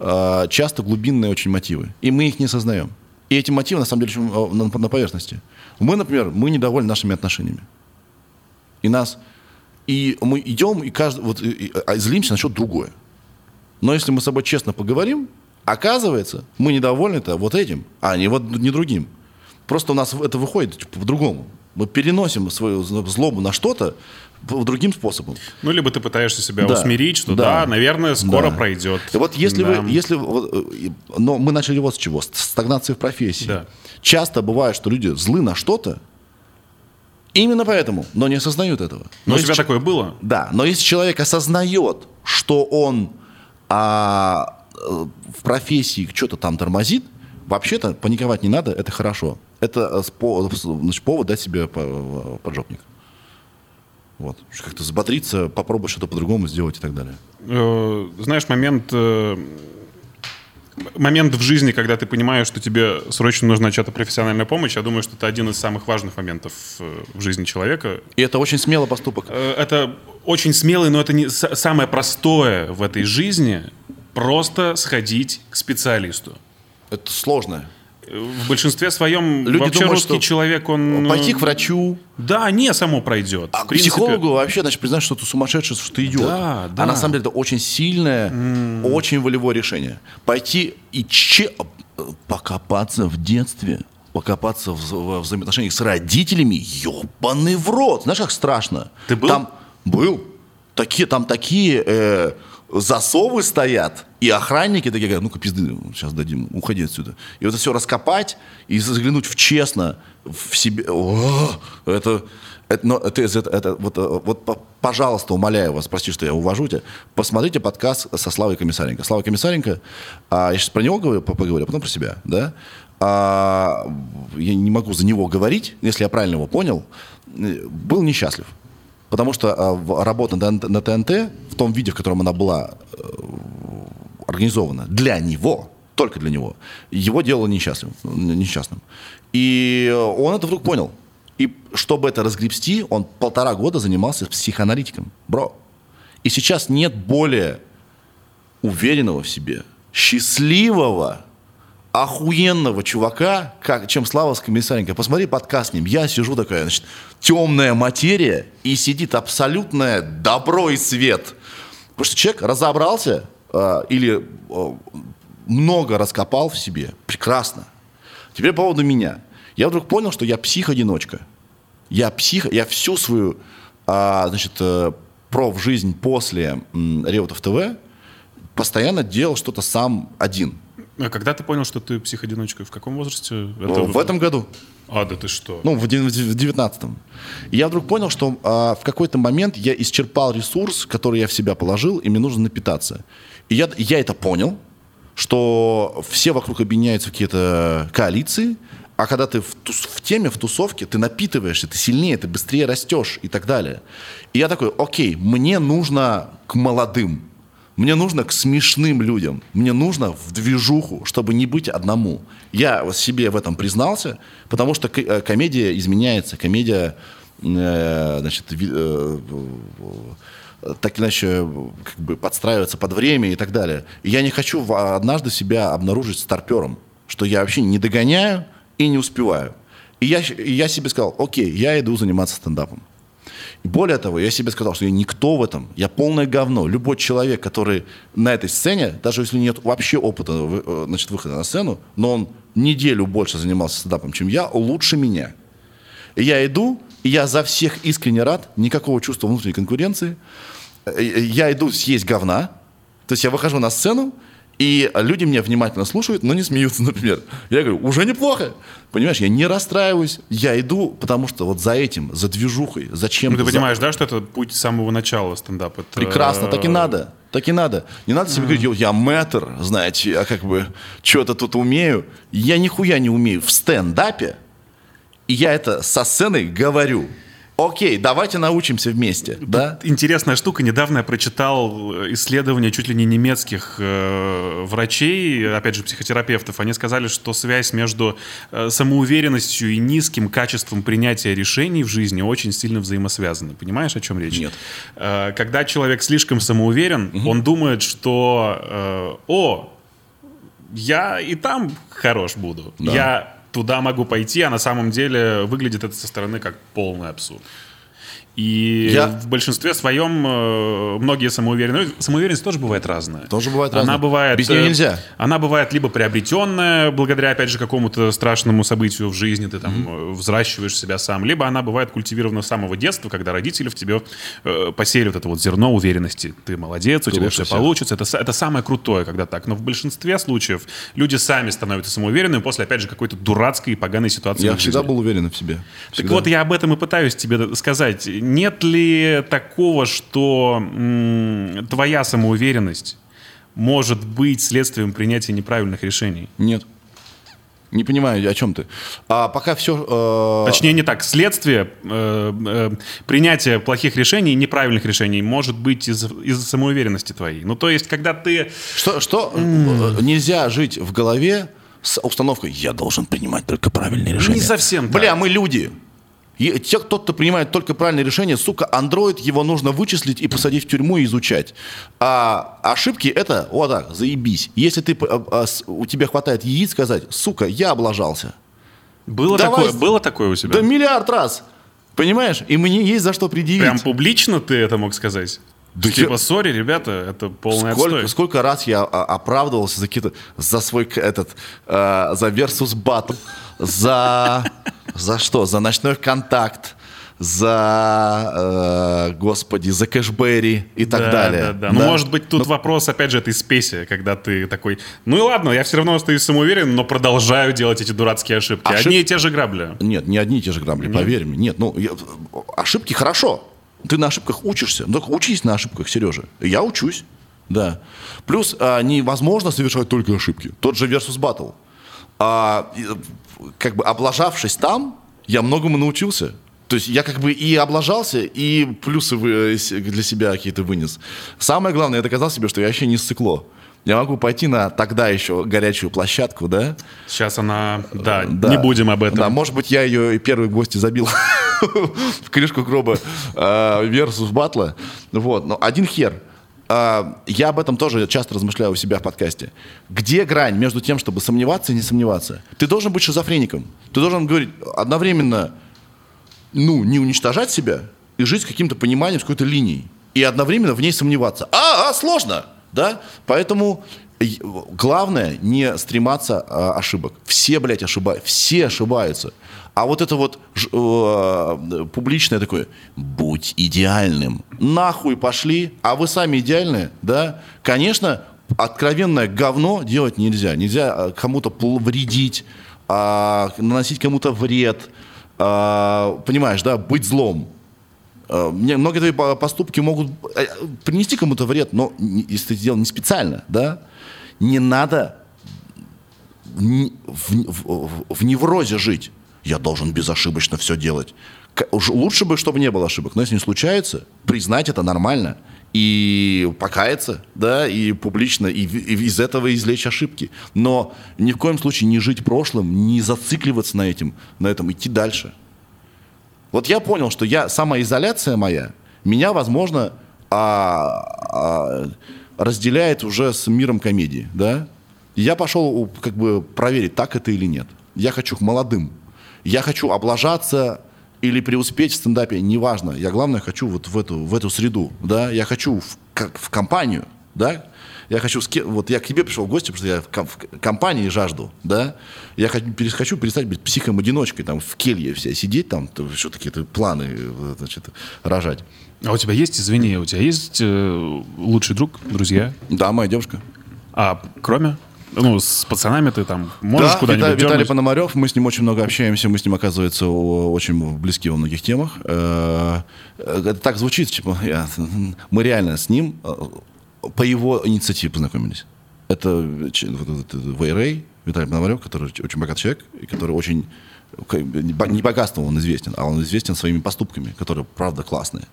а, часто глубинные очень мотивы. И мы их не осознаем. И эти мотивы, на самом деле, э, на, на поверхности. Мы, например, мы недовольны нашими отношениями. И нас... И мы идем, и каждый... Вот, и, и, а злимся насчет другое. Но если мы с собой честно поговорим, оказывается, мы недовольны это вот этим, а не вот не другим. Просто у нас это выходит типа, по-другому. Мы переносим свою злобу на что-то другим способом. Ну, либо ты пытаешься себя да. усмирить, что да, да наверное, скоро да. пройдет. И вот если да. вы, если, э, но мы начали вот с чего, с стагнации в профессии. Да. Часто бывает, что люди злы на что-то, именно поэтому, но не осознают этого. Но, но у тебя ч... такое было? Да, но если человек осознает, что он а, э, в профессии что-то там тормозит, вообще-то паниковать не надо, это хорошо. Это э, значит, повод дать себе поджопник. Вот. Как-то взбодриться, попробовать что-то по-другому сделать и так далее. Э, знаешь, момент, э, момент в жизни, когда ты понимаешь, что тебе срочно нужна чья-то профессиональная помощь, я думаю, что это один из самых важных моментов э, в жизни человека. И это очень смелый поступок. Это очень смелый, но это не самое простое в этой жизни. Просто сходить к специалисту. Это сложное в большинстве своем Люди вообще думают, русский человек, он... Пойти к врачу. Да, не само пройдет. А к принципе... психологу вообще, значит, признать, что ты сумасшедший, что ты идет. Да, да. А на самом деле это очень сильное, mm. очень волевое решение. Пойти и че... покопаться в детстве, покопаться в, в взаимоотношениях с родителями, ебаный в рот. Знаешь, как страшно? Ты был? Там был. Такие, там такие... Э, засовы стоят, и охранники такие говорят, ну-ка пизды, сейчас дадим, уходи отсюда. И вот это все раскопать и заглянуть в честно, в себе, о, это, это, но это, это, это, вот, вот, пожалуйста, умоляю вас, прости, что я увожу тебя, посмотрите подкаст со Славой Комиссаренко. Слава Комиссаренко, а, я сейчас про него говорю, поговорю, а потом про себя, да, а, я не могу за него говорить, если я правильно его понял, был несчастлив. Потому что э, работа на, на ТНТ в том виде, в котором она была э, организована для него, только для него, его делало несчастным. несчастным. И он это вдруг понял. И чтобы это разгребсти, он полтора года занимался психоаналитиком. Бро. И сейчас нет более уверенного в себе, счастливого, охуенного чувака, как, чем Слава Комиссаренко. Посмотри подкаст с ним. Я сижу такая, значит, темная материя, и сидит абсолютное добро и свет. Потому что человек разобрался э, или э, много раскопал в себе. Прекрасно. Теперь по поводу меня. Я вдруг понял, что я псих-одиночка. Я псих, я всю свою, э, значит, э, проф-жизнь после э, Реутов ТВ постоянно делал что-то сам один – а когда ты понял, что ты психодиночка? В каком возрасте? Это... В этом году. А, да ты что? Ну, в 19-м. я вдруг понял, что а, в какой-то момент я исчерпал ресурс, который я в себя положил, и мне нужно напитаться. И я, я это понял, что все вокруг объединяются в какие-то коалиции, а когда ты в, тус, в теме, в тусовке, ты напитываешься, ты сильнее, ты быстрее растешь и так далее. И я такой, окей, мне нужно к молодым. Мне нужно к смешным людям. Мне нужно в движуху, чтобы не быть одному. Я себе в этом признался, потому что э, комедия изменяется. Комедия, э, значит, э, так иначе как бы подстраивается под время и так далее. Я не хочу однажды себя обнаружить старпером, что я вообще не догоняю и не успеваю. И я, и я себе сказал, окей, я иду заниматься стендапом. Более того, я себе сказал, что я никто в этом, я полное говно. Любой человек, который на этой сцене, даже если нет вообще опыта э, значит, выхода на сцену, но он неделю больше занимался стендапом, чем я, лучше меня. И я иду, и я за всех искренне рад, никакого чувства внутренней конкуренции. Э, я иду съесть говна, то есть я выхожу на сцену, и люди меня внимательно слушают, но не смеются, например. Я говорю, уже неплохо. Понимаешь, я не расстраиваюсь, я иду, потому что вот за этим, за движухой, зачем... Ну, ты понимаешь, за... да, что это путь с самого начала стендапа? Это... Прекрасно, так и надо. Так и надо. Не надо себе говорить, я мэтр, знаете, я как бы что-то тут умею. Я нихуя не умею в стендапе, и я это со сцены говорю. Окей, давайте научимся вместе, Тут да? Интересная штука. Недавно я прочитал исследования чуть ли не немецких э, врачей, опять же психотерапевтов. Они сказали, что связь между э, самоуверенностью и низким качеством принятия решений в жизни очень сильно взаимосвязаны. Понимаешь, о чем речь? Нет. Э, когда человек слишком самоуверен, угу. он думает, что э, «О, я и там хорош буду. Да. Я туда могу пойти, а на самом деле выглядит это со стороны как полный абсурд. И я... в большинстве своем э, многие самоуверенные... Самоуверенность тоже бывает разная. Тоже бывает разная. Она бывает... Без нее э, нельзя. Она бывает либо приобретенная, благодаря, опять же, какому-то страшному событию в жизни, ты там mm-hmm. взращиваешь себя сам, либо она бывает культивирована с самого детства, когда родители в тебе посеяли вот это вот зерно уверенности. Ты молодец, ты у тебя все всех. получится. Это, это самое крутое, когда так. Но в большинстве случаев люди сами становятся самоуверенными после, опять же, какой-то дурацкой и поганой ситуации Я всегда был уверен в себе. Всегда. Так вот, я об этом и пытаюсь тебе сказать нет ли такого, что м, твоя самоуверенность может быть следствием принятия неправильных решений? Нет. Не понимаю, о чем ты. А пока все... Э... Точнее, не так. Следствие э, э, принятия плохих решений, неправильных решений может быть из-за из самоуверенности твоей. Ну, то есть, когда ты... Что, что mm. нельзя жить в голове с установкой «я должен принимать только правильные решения». Не совсем Бля, так. мы люди. И те, тот, кто принимает только правильные решения, сука, андроид, его нужно вычислить и посадить в тюрьму и изучать. А ошибки это, вот так, заебись. Если ты, а, а, у тебя хватает яиц сказать, сука, я облажался. Было, Давай, такое, было такое у тебя? Да миллиард раз. Понимаешь? И мне есть за что предъявить. Прям публично ты это мог сказать? Да типа, сори, ребята, это полный сколько, отстой. Сколько раз я а, оправдывался за какие-то, за свой этот, э, за Versus Battle, за за что? За ночной контакт, за, э, господи, за кэшбэри и так да, далее. Да, да. Ну, может быть, тут ну, вопрос, опять же, этой спеси, когда ты такой, ну и ладно, я все равно остаюсь самоуверен, но продолжаю делать эти дурацкие ошибки. Ошиб... Одни и те же грабли. Нет, не одни и те же грабли, Нет. поверь мне. Нет, ну, я... ошибки хорошо. Ты на ошибках учишься. Ну, только учись на ошибках, Сережа. Я учусь, да. Плюс а, невозможно совершать только ошибки. Тот же Versus Battle. А, как бы облажавшись там, я многому научился. То есть я как бы и облажался, и плюсы для себя какие-то вынес. Самое главное, я доказал себе, что я вообще не сцикло. Я могу пойти на тогда еще горячую площадку, да? Сейчас она, да, да. не будем об этом. Да, может быть, я ее и первые гости забил в крышку гроба versus батла. Вот, но один хер. А, я об этом тоже часто размышляю у себя в подкасте. Где грань между тем, чтобы сомневаться и не сомневаться? Ты должен быть шизофреником. Ты должен говорить одновременно, ну, не уничтожать себя и жить с каким-то пониманием, с какой-то линией. И одновременно в ней сомневаться. А, а сложно! Да? Поэтому главное не стрематься а, ошибок. Все, блядь, ошибаются. Все ошибаются. А вот это вот э, публичное такое, будь идеальным. Нахуй пошли, а вы сами идеальные, да? Конечно, откровенное говно делать нельзя. Нельзя э, кому-то вредить, э, наносить кому-то вред. Э, понимаешь, да, быть злом. Э, многие твои поступки могут э, принести кому-то вред, но если ты сделал не специально, да, не надо в, в, в неврозе жить я должен безошибочно все делать. Лучше бы, чтобы не было ошибок. Но если не случается, признать это нормально и покаяться, да, и публично, и, и из этого извлечь ошибки. Но ни в коем случае не жить прошлым, не зацикливаться на, этим, на этом, идти дальше. Вот я понял, что я, самоизоляция моя, меня, возможно, а, а, разделяет уже с миром комедии, да. я пошел как бы проверить, так это или нет. Я хочу к молодым я хочу облажаться или преуспеть в стендапе, неважно. Я, главное, хочу вот в эту, в эту среду, да, я хочу в, как, в компанию, да, я хочу, вот я к тебе пришел в гости, потому что я в, ком- в компании жажду, да, я хочу, перес- хочу перестать быть психом-одиночкой, там, в келье все сидеть, там, то, что такие планы, э, значит, рожать. А у тебя есть, извини, у тебя есть э, лучший друг, друзья? Да, моя девушка. А кроме? Ну, с пацанами ты там можешь да, куда-нибудь Вита- Виталий дернуть? Пономарев, мы с ним очень много общаемся, мы с ним, оказывается, очень близки во многих темах. Э, Это так звучит, типа, я- мы реально с ним по его инициативе познакомились. Это этот, э, Вейрей, Виталий Пономарев, который очень богатый человек, и который очень не бо- не богатством он известен, а он известен своими поступками, которые, правда, классные.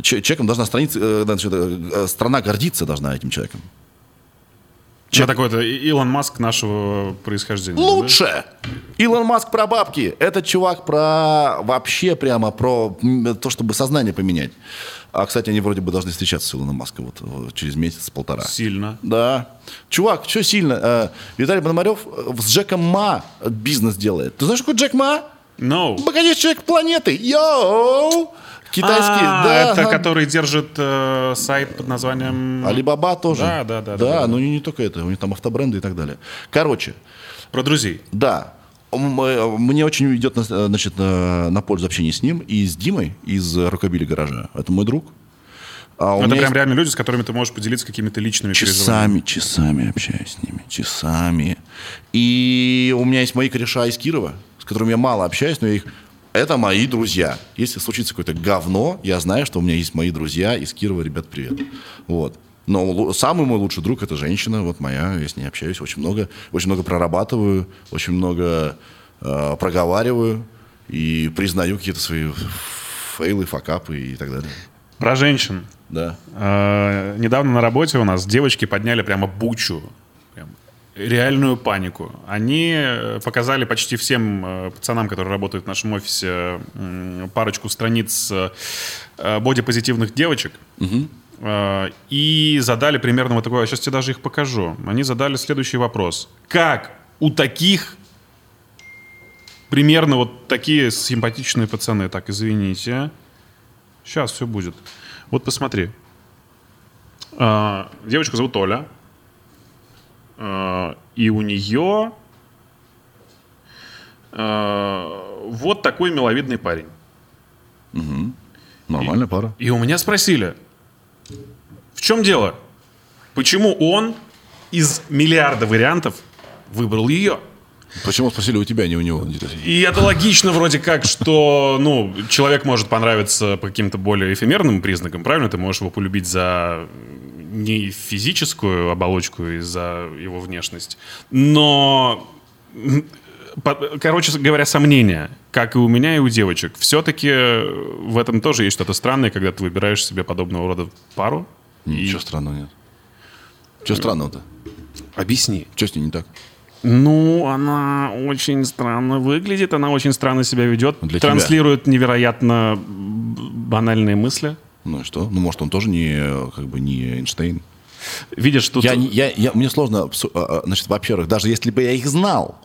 Че- Человеком должна страница, э, э, страна гордиться должна этим человеком. Я такой-то И- Илон Маск нашего происхождения. Лучше! Илон Маск про бабки. Этот чувак про вообще прямо про то, чтобы сознание поменять. А, кстати, они вроде бы должны встречаться с Илоном Маском вот, э, через месяц-полтора. да? Сильно. Да. Чувак, что сильно? Э, Виталий Пономарев э, с Джеком Ма бизнес делает. Ты знаешь, какой Джек Ма? No. Богатейший человек планеты. Йоу! Китайский, А, да. это ага. который держит э, сайт под названием... Алибаба тоже. Да, да, да, да, Да, да. но не, не только это. У них там автобренды и так далее. Короче, Про друзей. Да. Э, Мне очень идет на, значит, на, на пользу общение с ним и с Димой из Рукобили гаража. Это мой друг. А у это меня прям есть- реально люди, с которыми ты можешь поделиться какими-то личными часами, часами общаюсь с ними, часами. И у меня есть мои кореша из Кирова, с которыми я мало общаюсь, но я их это мои друзья. Если случится какое-то говно, я знаю, что у меня есть мои друзья из Кирова. Ребят, привет. Вот. Но самый мой лучший друг это женщина, вот моя, я с ней общаюсь очень много, очень много прорабатываю, очень много э, проговариваю и признаю какие-то свои фейлы, факапы и так далее. Про женщин. Да. Э, недавно на работе у нас девочки подняли прямо бучу. Реальную панику. Они э, показали почти всем э, пацанам, которые работают в нашем офисе, парочку страниц э, бодипозитивных девочек. Э, И задали примерно вот такое, сейчас тебе даже их покажу. Они задали следующий вопрос. Как у таких примерно вот такие симпатичные пацаны, так, извините, Сейчас все будет. Вот посмотри. Девочку зовут Оля. И у нее а, вот такой миловидный парень. Нормальная пара. И у меня спросили, в чем дело? Почему он из миллиарда вариантов выбрал ее? Почему спросили у тебя, а не у него? И это логично вроде как, что ну, человек может понравиться по каким-то более эфемерным признакам, правильно? Ты можешь его полюбить за не физическую оболочку и за его внешность, но, короче говоря, сомнения, как и у меня, и у девочек. Все-таки в этом тоже есть что-то странное, когда ты выбираешь себе подобного рода пару. Ничего странного нет. Что странного-то? Объясни. Что с ней не так? Ну, она очень странно выглядит, она очень странно себя ведет, Для тебя. транслирует невероятно б- банальные мысли. Ну и что? Ну, может, он тоже не, как бы, не Эйнштейн. Видишь, тут Я, я, я, мне сложно, а, а, значит, во-первых, даже если бы я их знал,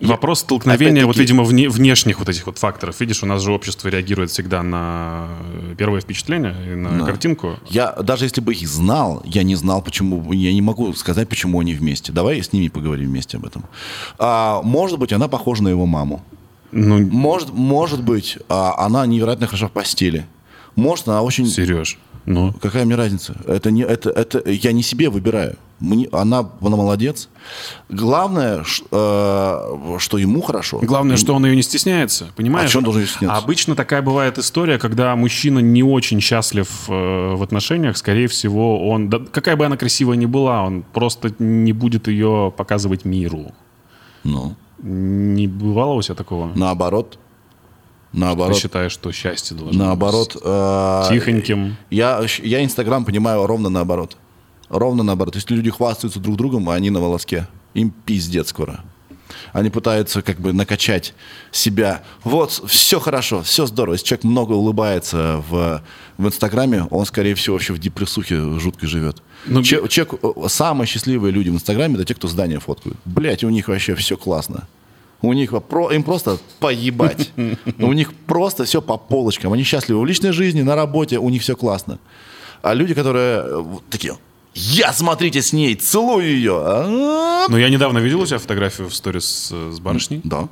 вопрос столкновения, вот, видимо, вне- внешних вот этих вот факторов. Видишь, у нас же общество реагирует всегда на э, первое впечатление, на Да. картинку. я даже если бы их знал, я не знал, почему, я не могу сказать, почему они вместе. Давай с ними поговорим вместе об этом. А, может быть, она похожа на его маму. Ну, Может, может быть, а, она невероятно хороша в постели. Может, она очень... Сереж, ну... Какая мне разница? Это не, это, это я не себе выбираю. Мне, она, она молодец. Главное, ш- э, что ему хорошо. Главное, что он ее не стесняется, понимаешь? А он должен стесняться? А Обычно такая бывает история, когда мужчина не очень счастлив э, в отношениях, скорее всего, он, да, какая бы она красивая ни была, он просто не будет ее показывать миру. Ну, Не бывало у тебя такого? наоборот. Ты Наоборот. считаешь, что счастье должно Наоборот. э, быть тихоньким? Я, я Инстаграм понимаю ровно наоборот. Ровно наоборот. Если люди хвастаются друг другом, а они на волоске. Им пиздец скоро. Они пытаются как бы накачать себя. Вот, все хорошо, все здорово. Если человек много улыбается в, в Инстаграме, он, скорее всего, вообще в депрессухе жутко живет. Ну, Че- человек, э, самые счастливые люди в Инстаграме, это те, кто здания фоткают. Блять, у них вообще все классно. У них им просто поебать. У них просто все по полочкам. Они счастливы в личной жизни, на работе, у них все классно. А люди, которые э, такие, я, смотрите, с ней, целую ее. А, Но я недавно видел у тебя фотографию в сторис с, с барышней. Да.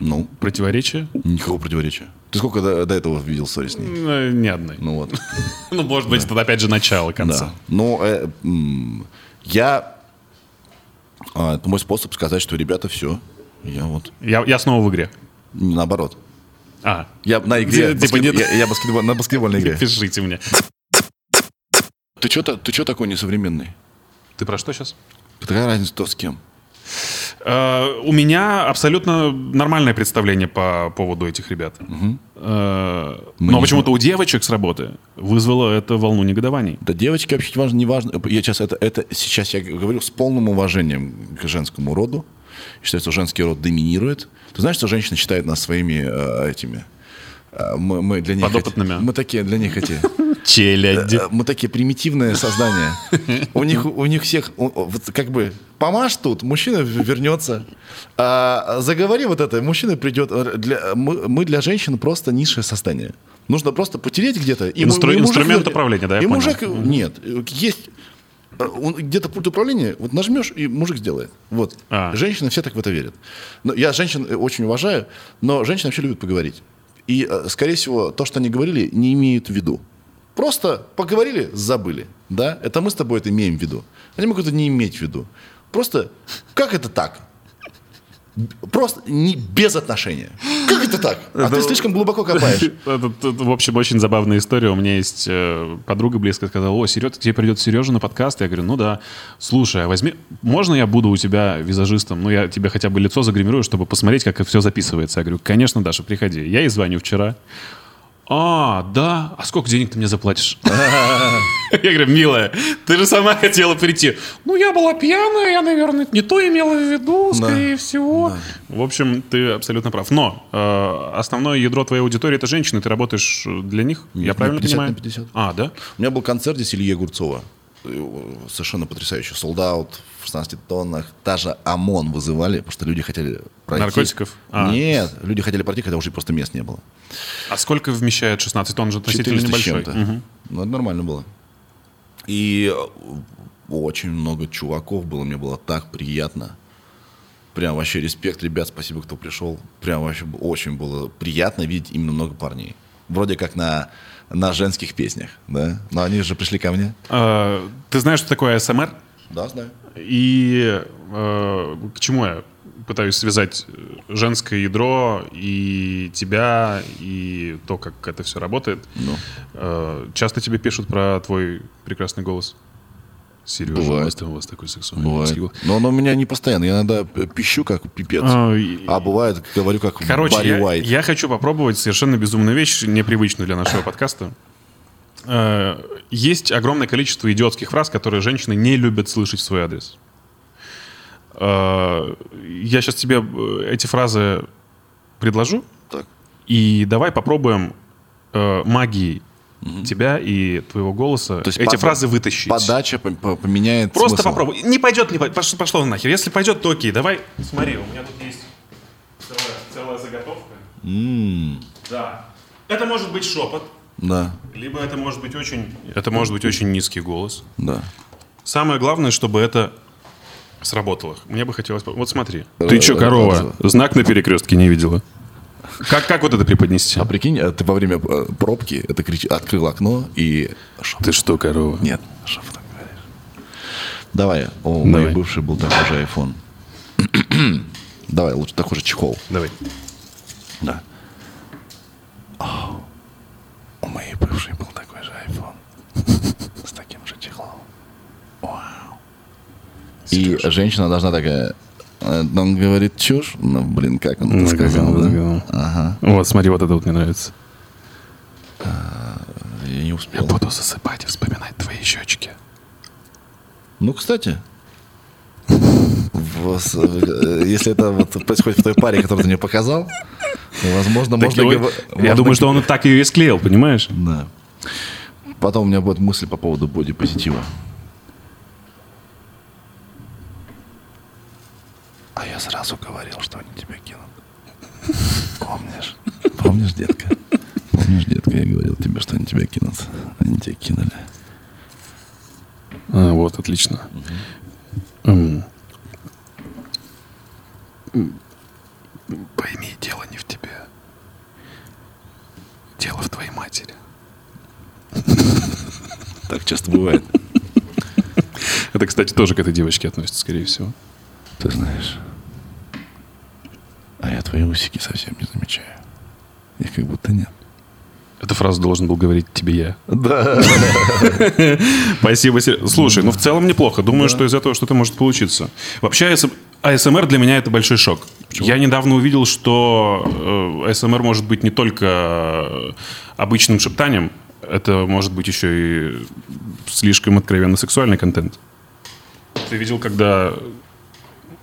Ну, Противоречия? никакого противоречия. Ты сколько до, до этого видел ссори с ней? Э, Ни одной. Ну вот. Ну, может быть, это опять же начало конца. Да. Ну, э, я... а, это мой способ сказать, что, ребята, все. Я вот... Я, я снова в игре. Наоборот. А, Я на игре. Типа баскет- нет? я, я баскетбол- на баскетбольной игре. пишите мне. Ты что ты чё такой несовременный? Ты про что сейчас? Какая разница, кто с кем? Э, У меня абсолютно нормальное представление по поводу этих ребят. Э, Но почему-то у девочек с работы вызвало это волну негодований. Да девочки вообще важно, не важно. Я сейчас это, это сейчас я говорю с полным уважением к женскому роду. Считаю, что женский род доминирует. Ты знаешь, что женщины считают нас своими э, этими. э, мы, мы для них Подопытными. эти- мы такие для них эти. Челядь. э, Мы такие примитивные создания. У них, у них всех, вот как бы, помашь тут, мужчина вернется. А заговори вот это, мужчина придет. Э, Для, мы, мы для женщин просто низшее создание. Нужно просто потереть где-то. И, Инстру- и мужик инструмент управления, да, я И понял. мужик, нет, есть он- где-то пульт управления, вот нажмешь, и мужик сделает. Вот. А. Женщины все так в это верят. Но я женщин э, очень уважаю, но женщины вообще любят поговорить. И, э, скорее всего, то, что они говорили, не имеют в виду. Просто поговорили, забыли. Да? Это мы с тобой это имеем в виду. Они могут это не иметь в виду. Просто, как это так? Просто не без отношения. Как это так? А ты слишком глубоко копаешь. Это, это, в общем, очень забавная история. У меня есть э, подруга близкая, сказала, о, Серега, тебе придет Сережа на подкаст. Я говорю, ну да. Слушай, а возьми, можно я буду у тебя визажистом? Ну, я тебе хотя бы лицо загримирую, чтобы посмотреть, как все записывается. Я говорю, конечно, Даша, приходи. Я ей звоню вчера. А, да. А сколько денег ты мне заплатишь? Я говорю, милая, ты же сама хотела прийти. Ну, я была пьяная, я, наверное, не то имела в виду, скорее всего. В общем, ты абсолютно прав. Но э, основное ядро твоей аудитории это женщины. Ты работаешь для них, я правильно 50 на понимаю? 50. А, да? У меня был концерт здесь Ильи Огурцова. Совершенно потрясающий. Солдаут в 16 тоннах. Даже ОМОН вызывали, потому что люди хотели пройти. Наркотиков? А. Нет, люди хотели пройти, когда уже просто мест не было. А сколько вмещает 16 тонн? же относительно 400 с небольшой. Мгм. Ну, это нормально было. И э, очень много чуваков было, мне было так приятно. Прям вообще респект, ребят, спасибо, кто пришел. Прям вообще очень было приятно видеть именно много парней. Вроде как на, на женских песнях, да? Но они же пришли ко мне. А, Ты знаешь, что такое СМР? Да, знаю. И э, к чему я пытаюсь связать э, женское ядро и тебя, и то, как это все работает. Ну. Э, часто тебе пишут про твой прекрасный голос. Сережа, у Бывает. вас, там у вас такой сексуальный Бывает. Но он у меня не постоянно. Я иногда пищу как пипец. А, А бывает, говорю как Короче, Барри я, Уайт. я хочу попробовать совершенно безумную вещь, непривычную для нашего подкаста. Э, Есть огромное количество идиотских фраз, которые женщины не любят слышать в свой адрес. Э, Я сейчас тебе э, эти фразы предложу, Так. и давай попробуем э, магией тебя и твоего голоса То есть эти пода- фразы вытащить. Подача по- по- поменяет Просто смысл. попробуй. Не пойдет, не пойдет. Пошло, пошло нахер. Если пойдет, то окей. Давай, смотри, у меня тут есть целая, целая заготовка. М, Да. Это может быть шепот, Да, либо это может быть очень... Это может быть очень низкий голос. да. Самое главное, чтобы это сработало. Мне бы хотелось... по- Вот смотри. Ты чё, э, корова? Знак на перекрестке не видела? Как, как вот это преподнести? А прикинь, э, ты во время э, пробки это кричи, открыл окно и... Шо? Ты что, корова? Нет, так говоришь? Давай, у Давай. моей бывшей был такой же iPhone. Давай, лучше такой же чехол. Давай. Да. О, у моей бывшей был такой же iPhone. С таким же чехлом. Вау. И женщина должна такая... э, Он говорит чушь, ну, блин, как он это сказал, да? Ага, Вот, смотри, вот это вот мне нравится. я не успел. Буду засыпать и вспоминать твои щечки. Ну, кстати, э, если это вот происходит в той паре, которую ты мне показал, возможно, Так можно... его- гов- я можно думаю, что он так ее и склеил, понимаешь? Да. Потом у меня будет мысль по поводу бодипозитива. А я сразу говорил, что они тебя кинут. Помнишь? Помнишь, детка? Помнишь, детка, я говорил тебе, что они тебя кинут. Они тебя кинули. А, вот, отлично. Пойми, дело не в тебе. Дело в твоей матери. Так часто бывает. Это, кстати, тоже к этой девочке относится, скорее всего. Ты знаешь. Твои усики совсем не замечаю. Их как будто нет. Эту фразу должен был говорить тебе я. Да. Спасибо. Слушай, ну в целом неплохо. Думаю, что из этого что-то может получиться. Вообще, АСМ- АСМР для меня это большой шок. Я недавно увидел, что э, АСМР может быть не только э, обычным шептанием, это может быть еще и слишком откровенно сексуальный контент. Ты видел, когда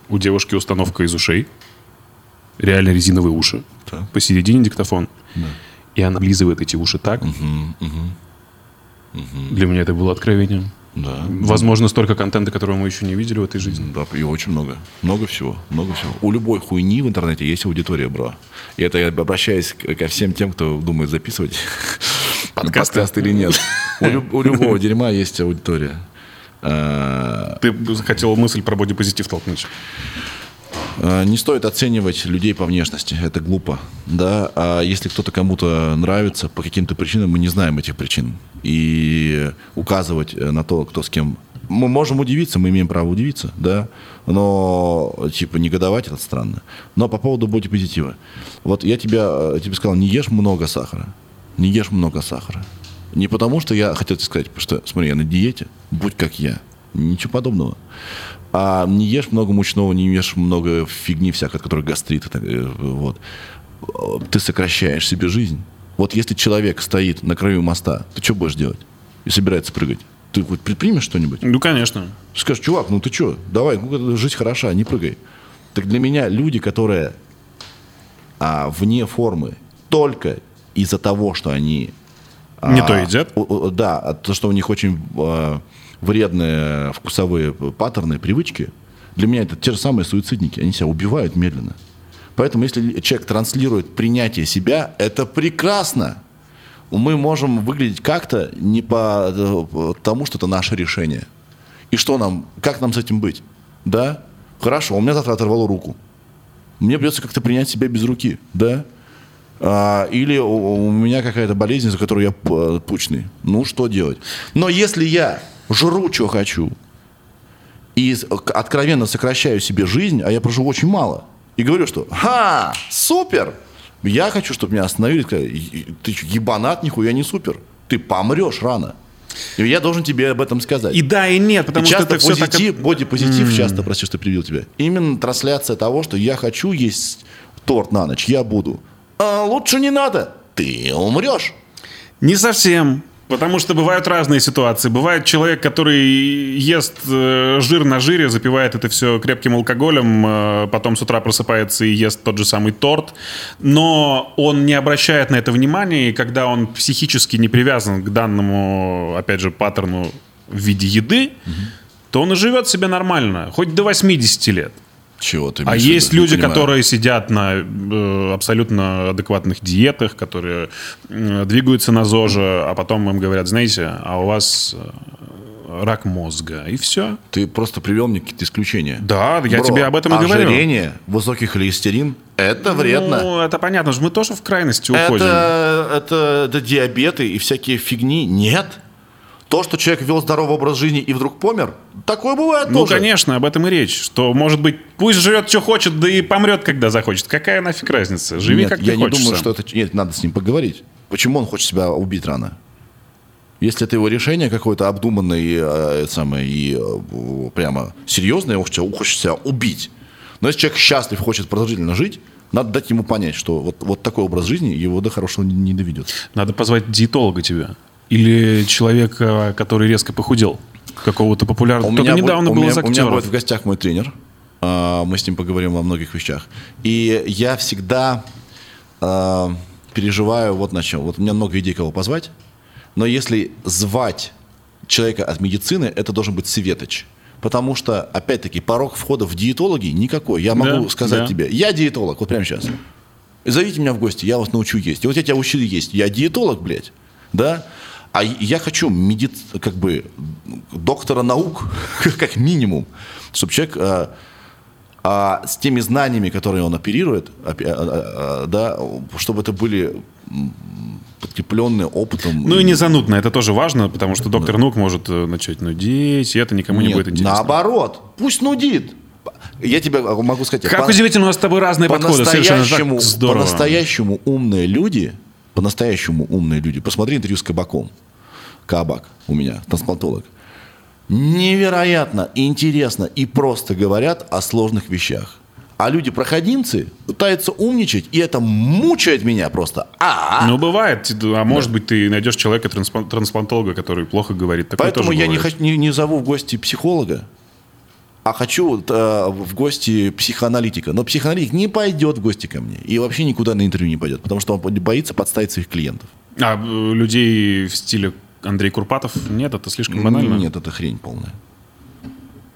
у девушки установка из ушей, реально резиновые уши, Так. посередине диктофон, и она облизывает эти уши так. Для меня это было откровением. Да. Возможно, столько контента, которого мы еще не видели в этой жизни. Да, и очень много. Много всего. Много всего. У любой хуйни в интернете есть аудитория, бро. И это я обращаюсь ко всем тем, кто думает записывать Подкасты. подкаст или нет. У, люб- у любого дерьма есть аудитория. А, Ты бы хотел мысль про бодипозитив толкнуть. А, Не стоит оценивать людей по внешности, это глупо, да. А если кто-то кому-то нравится по каким-то причинам, мы не знаем этих причин и указывать э, на то, кто с кем. Мы можем удивиться, мы имеем право удивиться, да, но типа негодовать это странно. Но по поводу бодипозитива, вот я тебя, э, тебе сказал, не ешь много сахара, не ешь много сахара. Не потому, что я хотел тебе сказать, потому что, смотри, я на диете, будь как я, ничего подобного. А не ешь много мучного, не ешь много фигни всякой, от которой гастрит. э, Вот. Ты сокращаешь себе жизнь. Вот если человек стоит на краю моста, ты что будешь делать? И собирается прыгать. Ты хоть предпримешь что-нибудь? Ну, конечно. Скажешь, чувак, ну ты что, давай, ну, жизнь хороша, не прыгай. Так для меня люди, которые а, вне формы только из-за того, что они... а, Не то едят? Да, а то, что у них очень а, вредные вкусовые паттерны, привычки, для меня это те же самые суицидники. Они себя убивают медленно. Поэтому если человек транслирует принятие себя, это прекрасно. Мы можем выглядеть как-то не по э, тому, что это наше решение. И что нам, как нам с этим быть? Да? Хорошо, у меня завтра оторвало руку. Мне придется как-то принять себя без руки, да? А, или у, у меня какая-то болезнь, за которую я п- пучный. Ну, что делать? Но если я жру, что хочу, и откровенно сокращаю себе жизнь, а я проживу очень мало, и говорю, что «Ха! Супер! Я хочу, чтобы меня остановили, и сказали, «Е- ты что, ебанат, нихуя не супер. Ты помрешь рано. И я должен тебе об этом сказать. И да, и нет, потому И что это все так... позитив, бодипозитив часто, прости, что привил тебя. Именно трансляция того, что я хочу есть торт на ночь, я буду. А лучше не надо, ты умрешь. Не совсем. Потому что бывают разные ситуации. Бывает человек, который ест э, жир на жире, запивает это все крепким алкоголем, э, потом с утра просыпается и ест тот же самый торт, но он не обращает на это внимания, и когда он психически не привязан к данному, опять же, паттерну в виде еды, то он и живет себе нормально, хоть до 80 лет. Чего ты А есть? Не люди, которые сидят на э, абсолютно адекватных диетах, которые э, двигаются на ЗОЖе, а потом им говорят, знаете, а у вас э, рак мозга, и все. Ты просто привел мне какие-то исключения. Да, я Бро, тебе об этом и говорю. Ожирение, высокий холестерин – это вредно. Ну, это понятно, что мы тоже в крайности уходим. это, это, это диабеты и всякие фигни. Нет. То, что человек вел здоровый образ жизни и вдруг помер, такое бывает Ну, тоже. конечно, об этом и речь. Что, может быть, пусть жрет, что хочет, да и помрет, когда захочет. Какая нафиг разница? Живи, Нет, как я ты не хочешь. думаю, сам. что это... Нет, надо с ним поговорить. Почему он хочет себя убить рано? Если это его решение какое-то обдуманное и, э, самое, и э, прямо серьезное, он хочет, хочет себя убить. Но если человек счастлив, хочет продолжительно жить, надо дать ему понять, что вот, вот такой образ жизни его до хорошего не, не доведет. Надо позвать диетолога тебя. Или человека, который резко похудел. Какого-то популярного. У меня, недавно у, из меня, у меня будет в гостях мой тренер. А, Мы с ним поговорим о многих вещах. И я всегда а, переживаю вот на чем. Вот у меня много идей, кого позвать. Но если звать человека от медицины, это должен быть Светоч. потому что, опять-таки, порог входа в диетологи никакой. Я могу Да, сказать да. тебе, я диетолог, вот прямо сейчас. Зовите меня в гости, я вас научу есть. И вот я тебя учу есть. Я диетолог, блядь, да? А я хочу меди... как бы доктора наук, как минимум, чтобы человек а, а, с теми знаниями, которые он оперирует, опи- а, да, чтобы это были подкрепленные опытом. Ну и не занудно, это тоже важно, потому что доктор наук может э, начать нудеть, и это никому не Нет, будет интересно. наоборот, пусть нудит. Я тебе могу сказать... Как по- удивительно, у нас с тобой разные подходы, совершенно так здорово. по-настоящему умные люди, по-настоящему умные люди, посмотри интервью с Кабаком. Кабак у меня, трансплантолог. Невероятно интересно и просто говорят о сложных вещах. А люди-проходимцы пытаются умничать, и это мучает меня просто. А, Ну, бывает. А может быть, ты найдешь человека, трансплан- трансплантолога, который плохо говорит. Такое Поэтому я не, хочу, не, не зову в гости психолога, а хочу э, в гости психоаналитика. Но психоаналитик не пойдет в гости ко мне и вообще никуда на интервью не пойдет, потому что он боится подставить своих клиентов. А э, людей в стиле Андрей Курпатов нет, это слишком банально. Нет, это хрень полная.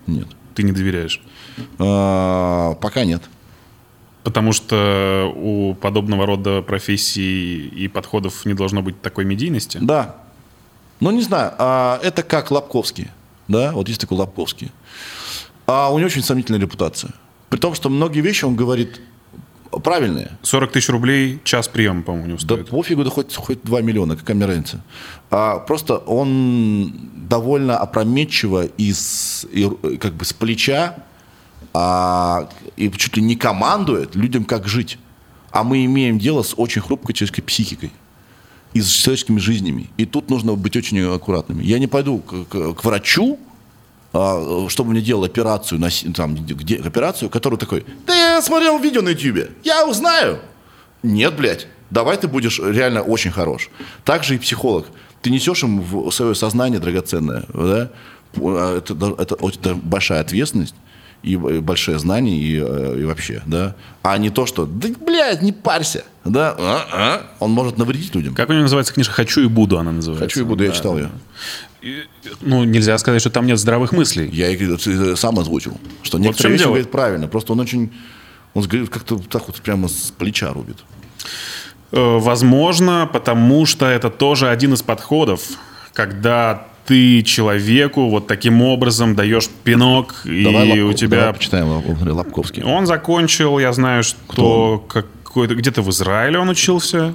Нет. Ты не доверяешь. А, пока нет. Потому что у подобного рода профессий и подходов не должно быть такой медийности. Да. Ну, не знаю, а, это как Лобковский. Да, вот есть такой Лобковский. А у него очень сомнительная репутация. При том, что многие вещи он говорит правильные. 40 тысяч рублей час приема, по-моему, не Да стоит. пофигу, да хоть, хоть 2 миллиона, какая мне разница. А, просто он довольно опрометчиво из, и, как бы с плеча а, и чуть ли не командует людям, как жить. А мы имеем дело с очень хрупкой человеческой психикой и с человеческими жизнями. И тут нужно быть очень аккуратными. Я не пойду к, к- к врачу, а, чтобы мне делал операцию, там, где, операцию, которую такой, да я смотрел видео на ютубе, я узнаю. Нет, блядь, давай ты будешь реально очень хорош. Также и психолог. Ты несешь им в свое сознание драгоценное, да? А Это, это очень большая ответственность и большое знание и, э, и вообще, да? А не то, что, да, блядь, не парься, да? А, а. Он может навредить людям. Как у него называется книжка «Хочу и буду» она называется. Хочу и буду, я Да. читал ее. И, Ну, нельзя сказать, что там нет здравых мыслей. Я их э, сам озвучил, что в некоторые вещи дело. говорит правильно, просто он очень, он как-то так вот прямо с плеча рубит. Э, Возможно, потому что это тоже один из подходов, когда ты человеку вот таким образом даешь пинок, и Давай, у тебя... давай почитаем Лобковский. Он закончил, я знаю, что какой-то где-то в Израиле он учился.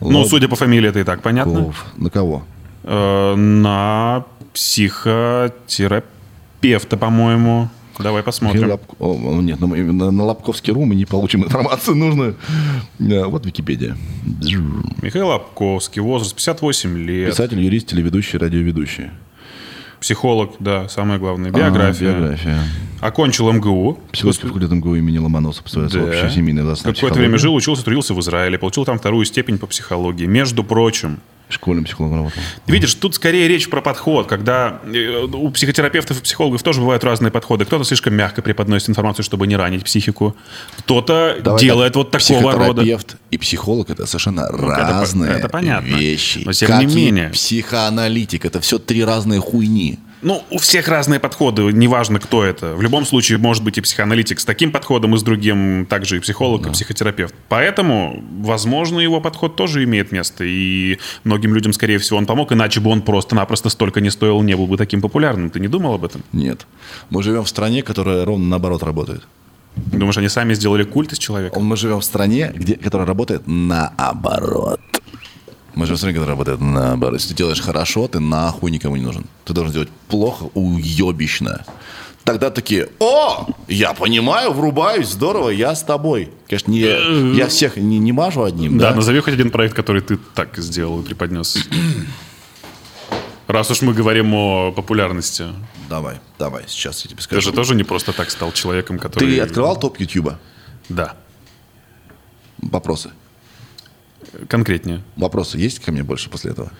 Ну, Лоб- судя по фамилии, это и так понятно. Ков. На кого? Э, На психотерапевта, по-моему. Давай посмотрим. Лоб- о, нет, на, на, на Лобковский.ру мы не получим информацию нужную. Э, Вот Википедия. Михаил Лобковский, возраст 58 лет. Писатель, юрист, телеведущий, радиоведущий. Психолог, да, самое главное. Биография. А, биография. Окончил МГУ. Психологический факультет МГУ имени Ломоносова, Да. общая семейная Какое-то время жил, учился, трудился в Израиле, получил там вторую степень по психологии. Между прочим, Школьным психологом работал. Видишь, тут скорее речь про подход, когда э, у психотерапевтов и психологов тоже бывают разные подходы. Кто-то слишком мягко преподносит информацию, чтобы не ранить психику. Кто-то Давай делает так, вот такого рода. Психотерапевт и психолог это совершенно это по- разные это понятно. вещи. Но тем Как не менее. психоаналитик это все три разные хуйни. Ну, у всех разные подходы, неважно, кто это. В любом случае, может быть и психоаналитик с таким подходом, и с другим также и психолог, и психотерапевт. Поэтому, возможно, его подход тоже имеет место. И многим людям, скорее всего, он помог, иначе бы он просто-напросто столько не стоил, не был бы таким популярным. Ты не думал об этом? Нет. Мы живем в стране, которая ровно наоборот работает. Думаешь, они сами сделали культ из человека? Мы живем в стране, где, которая работает наоборот. Мы в стране, которая работает наоборот. Если ты делаешь хорошо, ты нахуй никому не нужен. Ты должен делать плохо, уебищно. Тогда такие, о, я понимаю, врубаюсь, здорово, я с тобой. Конечно, не, я всех не, не мажу одним, Да, да? назови хоть один проект, который ты так сделал и преподнес. Раз уж мы говорим о популярности. Давай, давай, сейчас я тебе Ты скажу. же тоже не просто так стал человеком, который... Ты открывал топ Ютьюба? Да. Вопросы. Конкретнее. Вопросы есть ко мне больше после этого?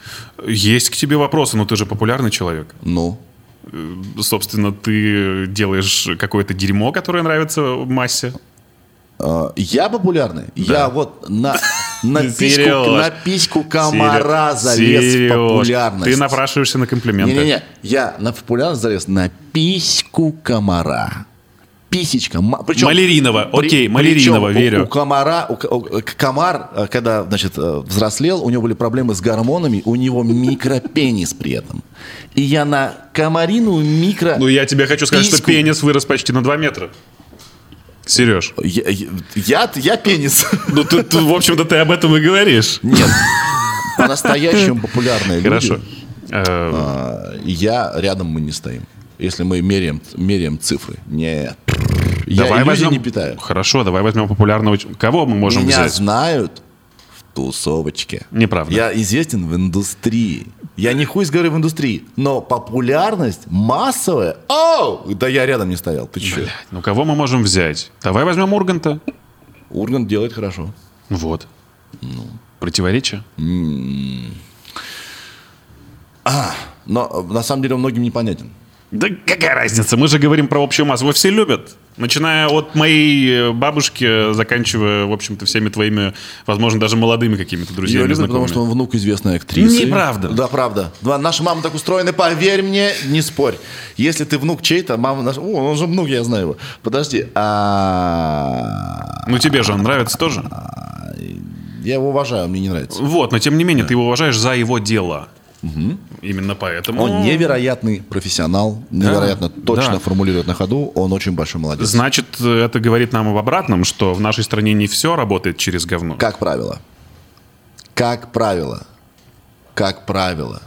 Есть к тебе вопросы, но ты же популярный человек. Ну, Собственно, ты делаешь какое-то дерьмо, которое нравится массе. э, я популярный. Я вот на... на письку, на письку комара залез в Серёж, популярность. Ты напрашиваешься на комплименты. Не-не-не, я на популярность залез на письку комара. Писечка. Причем, Маляринова. при- Окей, Маляринова, причем у- верю. У, комара, у, у- комар, э, когда, значит, э, взрослел, у него были проблемы с гормонами, у него микропенис при этом. И я на комарину микро... Ну, я тебе хочу сказать, что пенис вырос почти на 2 метра. Сереж, Я, я, я пенис. ну ты, ты, в общем-то, ты об этом и говоришь. Нет. По-настоящему популярные Хорошо. люди. Э, а, Я рядом мы не стоим. Если мы меряем, меряем цифры. Нет. Я давай иллюзий возьмем... не питаю. Хорошо, давай возьмем популярного... Кого мы можем Меня взять? знают в тусовочке. Неправда. Я известен в индустрии. Я не хуй горы в индустрии. Но популярность массовая. Оу! Да я рядом не стоял. Ты че? Ну, кого мы можем взять? Давай возьмем Урганта. Ургант делает хорошо. Вот. Ну, противоречие. Но э, на самом деле он многим непонятен. Да какая разница? Мы же говорим про общую массу. Его все любят. Начиная от моей э, бабушки, заканчивая, в общем-то, всеми твоими, возможно, даже молодыми какими-то друзьями, любят, потому знакомыми. что он внук известной актрисы. Неправда. Да, правда. Да, наши мамы так устроены, поверь мне, не спорь. Если ты внук чей-то, мама наша... О, он же внук, я знаю его. Подожди. А... Ну, тебе же он нравится тоже. Я его уважаю, мне не нравится. Вот, но тем не менее, ты его уважаешь за его дело. Именно поэтому... Он невероятный профессионал, невероятно точно да. формулирует на ходу, он очень большой молодец. Значит, это говорит нам об обратном, что в нашей стране не все работает через говно. Как правило. Как правило. Как правило.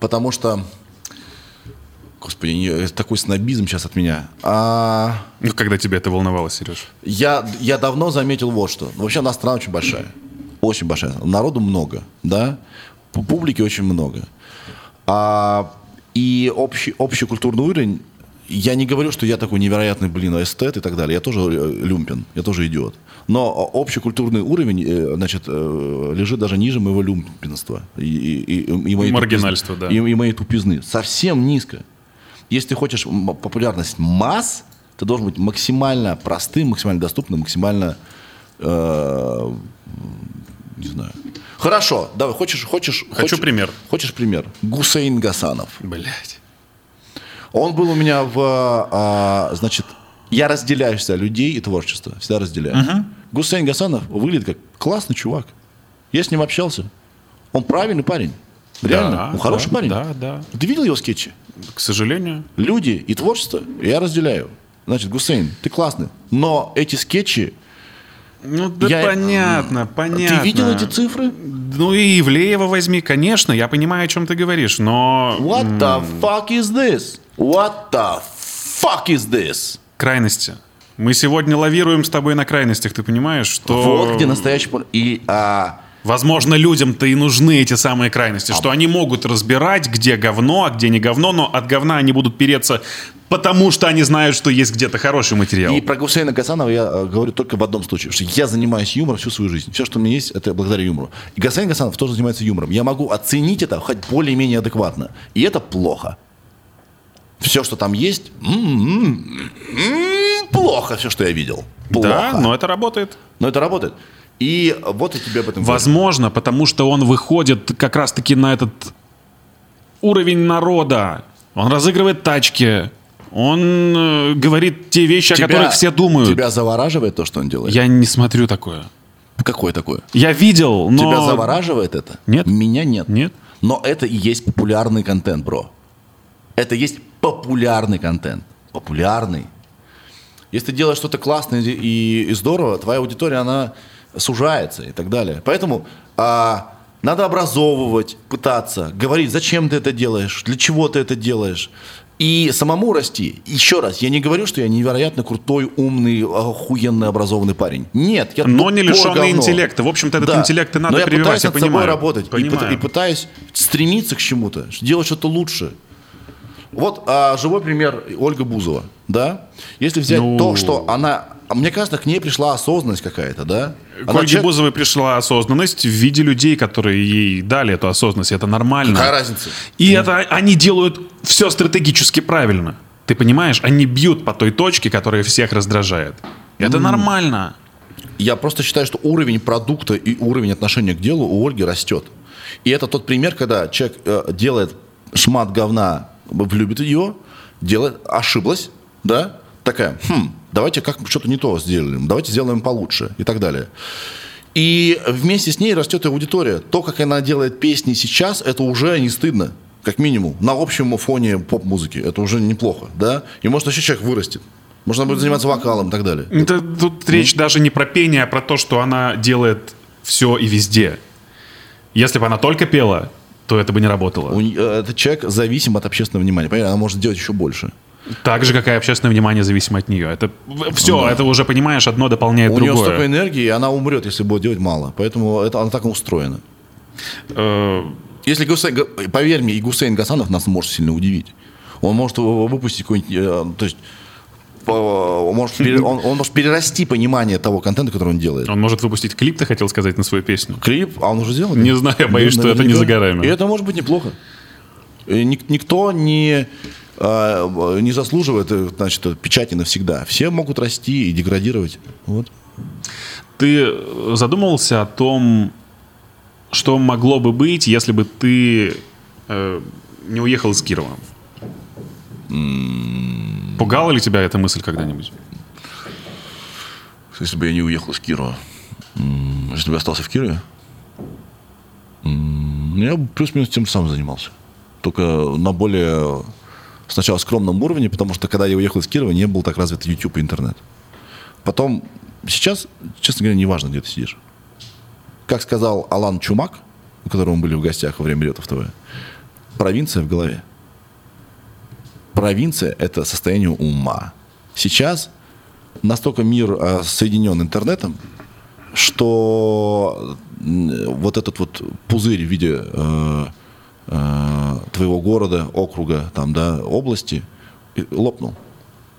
Потому что... Господи, не- такой снобизм сейчас от меня. А, Ну, когда тебя это волновало, Сереж? я, я давно заметил вот что. Вообще, у нас страна очень большая. Очень большая. Народу много, да? Пу- Публики очень много. А, и общий, общий культурный уровень... Я не говорю, что я такой невероятный, блин, эстет и так далее. Я тоже э, люмпин, я тоже идиот. Но общий культурный уровень, э, значит, э, лежит даже ниже моего люмпинства. И, и- и- и моей Маргинальства, тупизны- да. И, и моей тупизны. Совсем низко. Если ты хочешь популярность масс, ты должен быть максимально простым, максимально доступным, максимально... э, не знаю. Хорошо, давай, хочешь, хочешь... Хочу хочешь- пример. Хочешь пример? Гусейн Гасанов. Блять. Он был у меня в, а, значит, я разделяю всегда людей и творчество, всегда разделяю. Гусейн Гасанов выглядит как классный чувак. Я с ним общался. Он правильный парень. Реально, Да, он хороший да, парень. да, да. Ты видел его скетчи? К сожалению. Люди и творчество я разделяю. Значит, Гусейн, ты классный. Но эти скетчи... Ну, да Я- понятно, понятно. Ты видел эти цифры? Ну и Ивлеева возьми, конечно, я понимаю, о чем ты говоришь, но... What the fuck is this? What the fuck is this? Крайности. Мы сегодня лавируем с тобой на крайностях, ты понимаешь, что... Вот где настоящий... И а, Возможно, людям-то и нужны эти самые крайности, А что они могут разбирать, где говно, а где не говно, но от говна они будут переться, потому что они знают, что есть где-то хороший материал. И про Гусейна Гасанова я э, говорю только в одном случае, что я занимаюсь юмором всю свою жизнь. Все, что у меня есть, это благодаря юмору. И Гусейн Гасанов тоже занимается юмором. Я могу оценить это хоть более-менее адекватно. И это плохо. Все, что там есть, м-м-м, плохо все, что я видел. Плохо. Да, но это работает. Но это работает. И вот я тебе об этом говорю. Возможно, потому что он выходит как раз-таки на этот уровень народа. Он разыгрывает тачки. Он э, говорит те вещи, о которых все думают. Тебя завораживает то, что он делает? Я не смотрю такое. Какое такое? Я видел, но... Тебя завораживает это? Нет. Меня нет. Нет. Но это и есть популярный контент, бро. Это есть популярный контент. Популярный. Если ты делаешь что-то классное и, и здорово, твоя аудитория, она сужается и так далее. Поэтому а, надо образовывать, пытаться, говорить, зачем ты это делаешь, для чего ты это делаешь. И самому расти. Еще раз, я не говорю, что я невероятно крутой, умный, охуенно образованный парень. Нет, я Но не лишенный говно. интеллекта. В общем-то, этот Да. интеллект и надо Но я пытаюсь я над собой понимаю. работать и Понимаю. и пытаюсь стремиться к чему-то, делать что-то лучше. Вот а, живой пример Ольга Бузова, да? Если взять Ну. то, что она, а мне кажется, к ней пришла осознанность какая-то, да? К Она Ольге человек- Бузовой пришла осознанность в виде людей, которые ей дали эту осознанность. Это нормально. Какая разница? И это они делают все стратегически правильно. Ты понимаешь? Они бьют по той точке, которая всех раздражает. Это нормально. Я просто считаю, что уровень продукта и уровень отношения к делу у Ольги растет. И это тот пример, когда человек э, делает шмат говна, влюбит ее, делает, ошиблась, да, такая, хм, давайте как что-то не то сделаем, давайте сделаем получше и так далее. И вместе с ней растет и аудитория. То, как она делает песни сейчас, это уже не стыдно, как минимум, на общем фоне поп-музыки. Это уже неплохо, да? И может еще человек вырастет. Можно будет заниматься вокалом и так далее. Это, тут речь даже не про пение, а про то, что она делает все и везде. Если бы она только пела, то это бы не работало. Э, Этот человек зависим от общественного внимания. Понимаете, она может делать еще больше. Так же, как и общественное внимание зависимо от нее. Это все, это уже, понимаешь, одно дополняет У нее столько другое. энергии, и она умрет, если будет делать мало. Поэтому это, она так устроена. Э, Если Гусейн, поверь мне, и Гусейн Гасанов нас может сильно удивить. Он может выпустить какой-нибудь, э, то есть он может, он, он может перерасти понимание того контента, который он делает. Он может выпустить клип, ты хотел сказать, на свою песню. Клип, а он уже сделал? Не знаю, боюсь, что это не за горами. И это может быть неплохо. Ник- никто не, не заслуживает э, значит, печати навсегда. Все могут расти и деградировать. Вот. Ты задумывался о том, что могло бы быть, если бы ты э, не уехал из Кирова? Пугала ли тебя эта мысль когда-нибудь? Если бы я не уехал из Кирова, если бы я остался в Кирове, м, я бы плюс-минус тем самым занимался. Только на более сначала скромном уровне, потому что когда я уехал из Кирова, не был так развит YouTube и интернет. Потом, сейчас, честно говоря, не важно, где ты сидишь. Как сказал Алан Чумак, у которого мы были в гостях во время Летов ТВ, провинция в голове. Провинция – это состояние ума. Сейчас настолько мир э, соединен интернетом, что вот этот вот пузырь в виде э, э, твоего города, округа, там, да, области лопнул.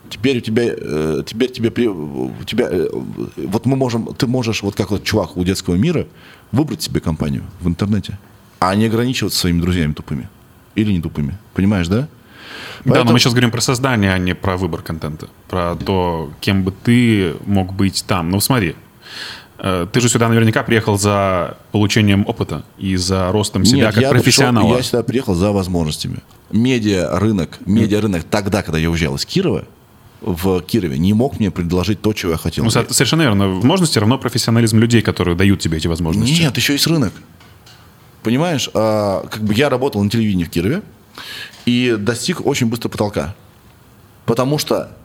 Теперь у тебя, э, теперь тебе, при- у тебя, э, вот мы можем, ты можешь, вот как вот чувак у детского мира, выбрать себе компанию в интернете, а не ограничиваться своими друзьями тупыми или не тупыми. Понимаешь, да? Да, но Поэтому- мы сейчас говорим про создание, а не про выбор контента. Про то, кем бы ты мог быть там. Ну, смотри, ты же сюда наверняка приехал за получением опыта и за ростом себя Нет, как я профессионала. пришел- я сюда приехал за возможностями. Медиа рынок, медиа рынок тогда, когда я уезжал из Кирова, в Кирове, не мог мне предложить то, чего я хотел. Ну, со- совершенно верно. Возможности равно профессионализм людей, которые дают тебе эти возможности. Нет, еще есть рынок. Понимаешь, а, как бы я работал на телевидении в Кирове и достиг очень быстро потолка. Потому что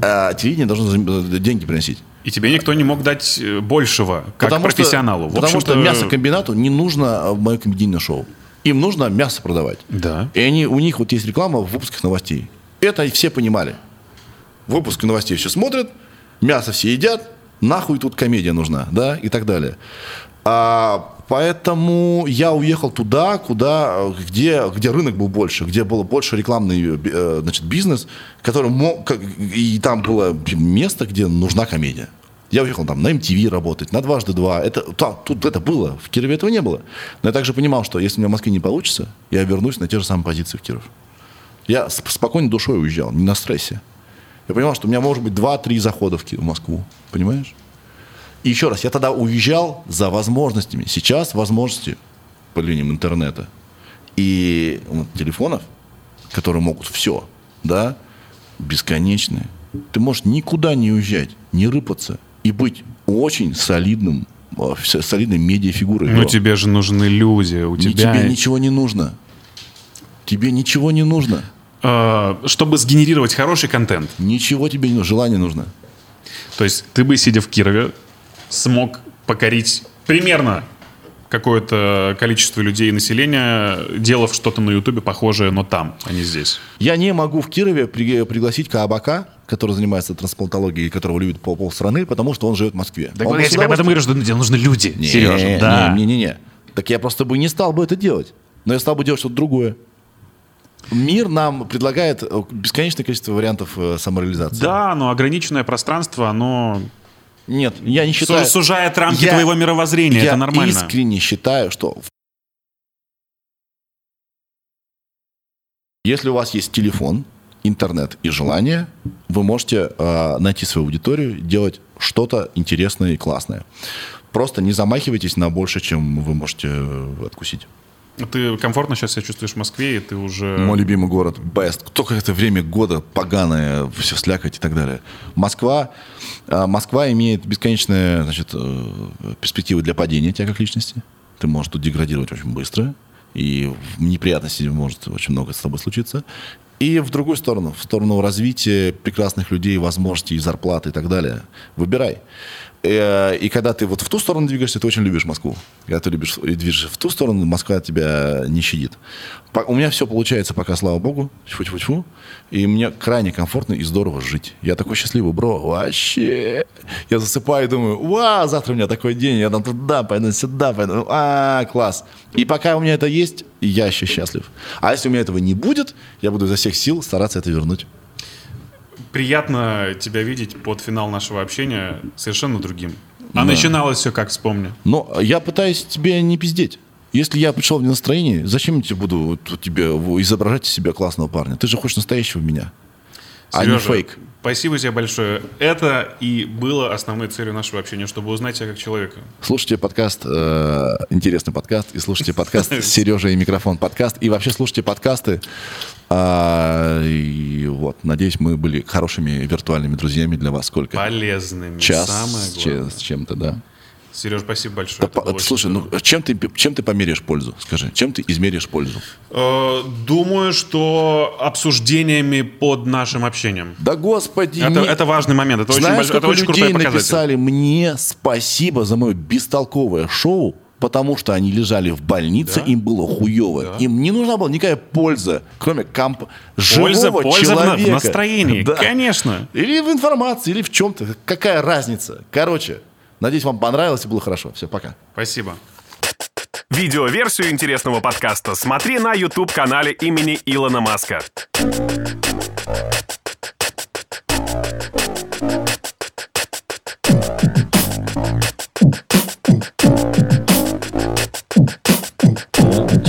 а, телевидение должно за- деньги приносить. И тебе никто не мог дать э, большего, как потому профессионалу. Что, потому что мясокомбинату не нужно мое комедийное шоу. Им нужно мясо продавать. Да. И они, у них вот есть реклама в выпусках новостей. Это все понимали. Выпуск новостей все смотрят, мясо все едят, нахуй тут комедия нужна, да, и так далее. А, поэтому я уехал туда, куда, э, где, где рынок был больше, где было больше рекламный э, значит, бизнес, который мог, и там было место, где нужна комедия. Я уехал там на MTV работать, на дважды два. Это, та- тут это было, в Кирове этого не было. Но я также понимал, что если у меня в Москве не получится, я вернусь на те же самые позиции в Киров. Я с спокойной душой уезжал, не на стрессе. Я понимал, что у меня может быть 2-3 захода в Москву. Понимаешь? И еще раз, я тогда уезжал за возможностями. Сейчас возможности по линиям интернета и вот, телефонов, которые могут все, да, бесконечные. Ты можешь никуда не уезжать, не рыпаться и быть очень солидным, а, солидной медиафигурой. Ну, бро. тебе же нужны люди, у тебя... Тебе ничего не нужно. Тебе ничего не нужно. Э, чтобы сгенерировать хороший контент, Ничего тебе не нужно. Желание нужно. то есть ты бы, сидя в Кирове, смог покорить примерно какое-то количество людей и населения, делав что-то на Ютубе похожее, но там, а не здесь. Я не могу в Кирове при- пригласить Каабака, который занимается трансплантологией, которого любит пол полстраны, потому что он живет в Москве. Так Он вот я тебе об этом говорю, что нужны люди, Не, Сережа. Да. Не, не, не. Так я просто бы не стал бы это делать. Но я стал бы делать что-то другое. Мир нам предлагает э, бесконечное количество вариантов э, самореализации. Да, но ограниченное пространство, оно Нет, я не считаю... су- сужает рамки Я- твоего мировоззрения. Я это нормально. искренне считаю, что если у вас есть телефон интернет и желание, вы можете э, найти свою аудиторию, делать что-то интересное и классное. Просто не замахивайтесь на больше, чем вы можете э, откусить. Ты комфортно сейчас себя чувствуешь в Москве, и ты уже... Мой любимый город, best. Только это время года поганое, все слякать и так далее. Москва, э, Москва имеет бесконечные значит, э, перспективы для падения тебя как личности. Ты можешь тут деградировать очень быстро, и в неприятности может очень много с тобой случиться. И в другую сторону, в сторону развития прекрасных людей, возможностей, зарплаты и так далее. Выбирай. Э, и когда ты вот в ту сторону двигаешься, ты очень любишь Москву. Когда ты любишь и движешься в ту сторону, Москва тебя не щадит. У меня все получается пока, слава богу. Тьфу-тьфу-тьфу. И мне крайне комфортно и здорово жить. Я такой счастливый, бро. Вообще. Я засыпаю и думаю, вау, завтра у меня такой день. Я там туда пойду, сюда пойду. А, класс. И пока у меня это есть, я еще счастлив. А если у меня этого не будет, я буду изо всех сил стараться это вернуть приятно тебя видеть под финал нашего общения совершенно другим. А да. начиналось все как, вспомни. Но я пытаюсь тебе не пиздеть. Если я пришел в настроение, зачем я тебе буду тебе изображать из себя классного парня? Ты же хочешь настоящего меня. Сережа, а не фейк. Спасибо тебе большое. Это и было основной целью нашего общения, чтобы узнать тебя как человека. Слушайте подкаст, э, интересный подкаст, и слушайте подкаст Сережа и микрофон подкаст, и вообще слушайте подкасты. Э, и вот, надеюсь, мы были хорошими виртуальными друзьями для вас. Сколько? Полезными. Час с чем-то, да. Сереж, спасибо большое. Да, слушай, ну чем ты, чем ты померяешь пользу? Скажи, чем ты измеришь пользу? Э, думаю, что обсуждениями под нашим общением. Да господи! Это, не... это важный момент. Это Знаешь, очень, это очень людей написали мне спасибо за мое бестолковое шоу, потому что они лежали в больнице, да? им было хуево. Да. Им не нужна была никакая польза, кроме комп... польза, живого польза человека. в настроении, да. конечно. Или в информации, или в чем-то. Какая разница? Короче, Надеюсь, вам понравилось и было хорошо. Все, пока. Спасибо. Видеоверсию интересного подкаста смотри на YouTube-канале имени Илона Маска.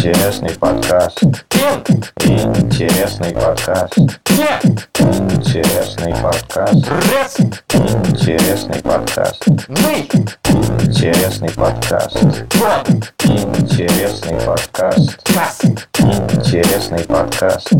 Интересный подкаст. Интересный подкаст. Интересный подкаст. Интересный подкаст. Интересный подкаст. Интересный подкаст. Интересный подкаст.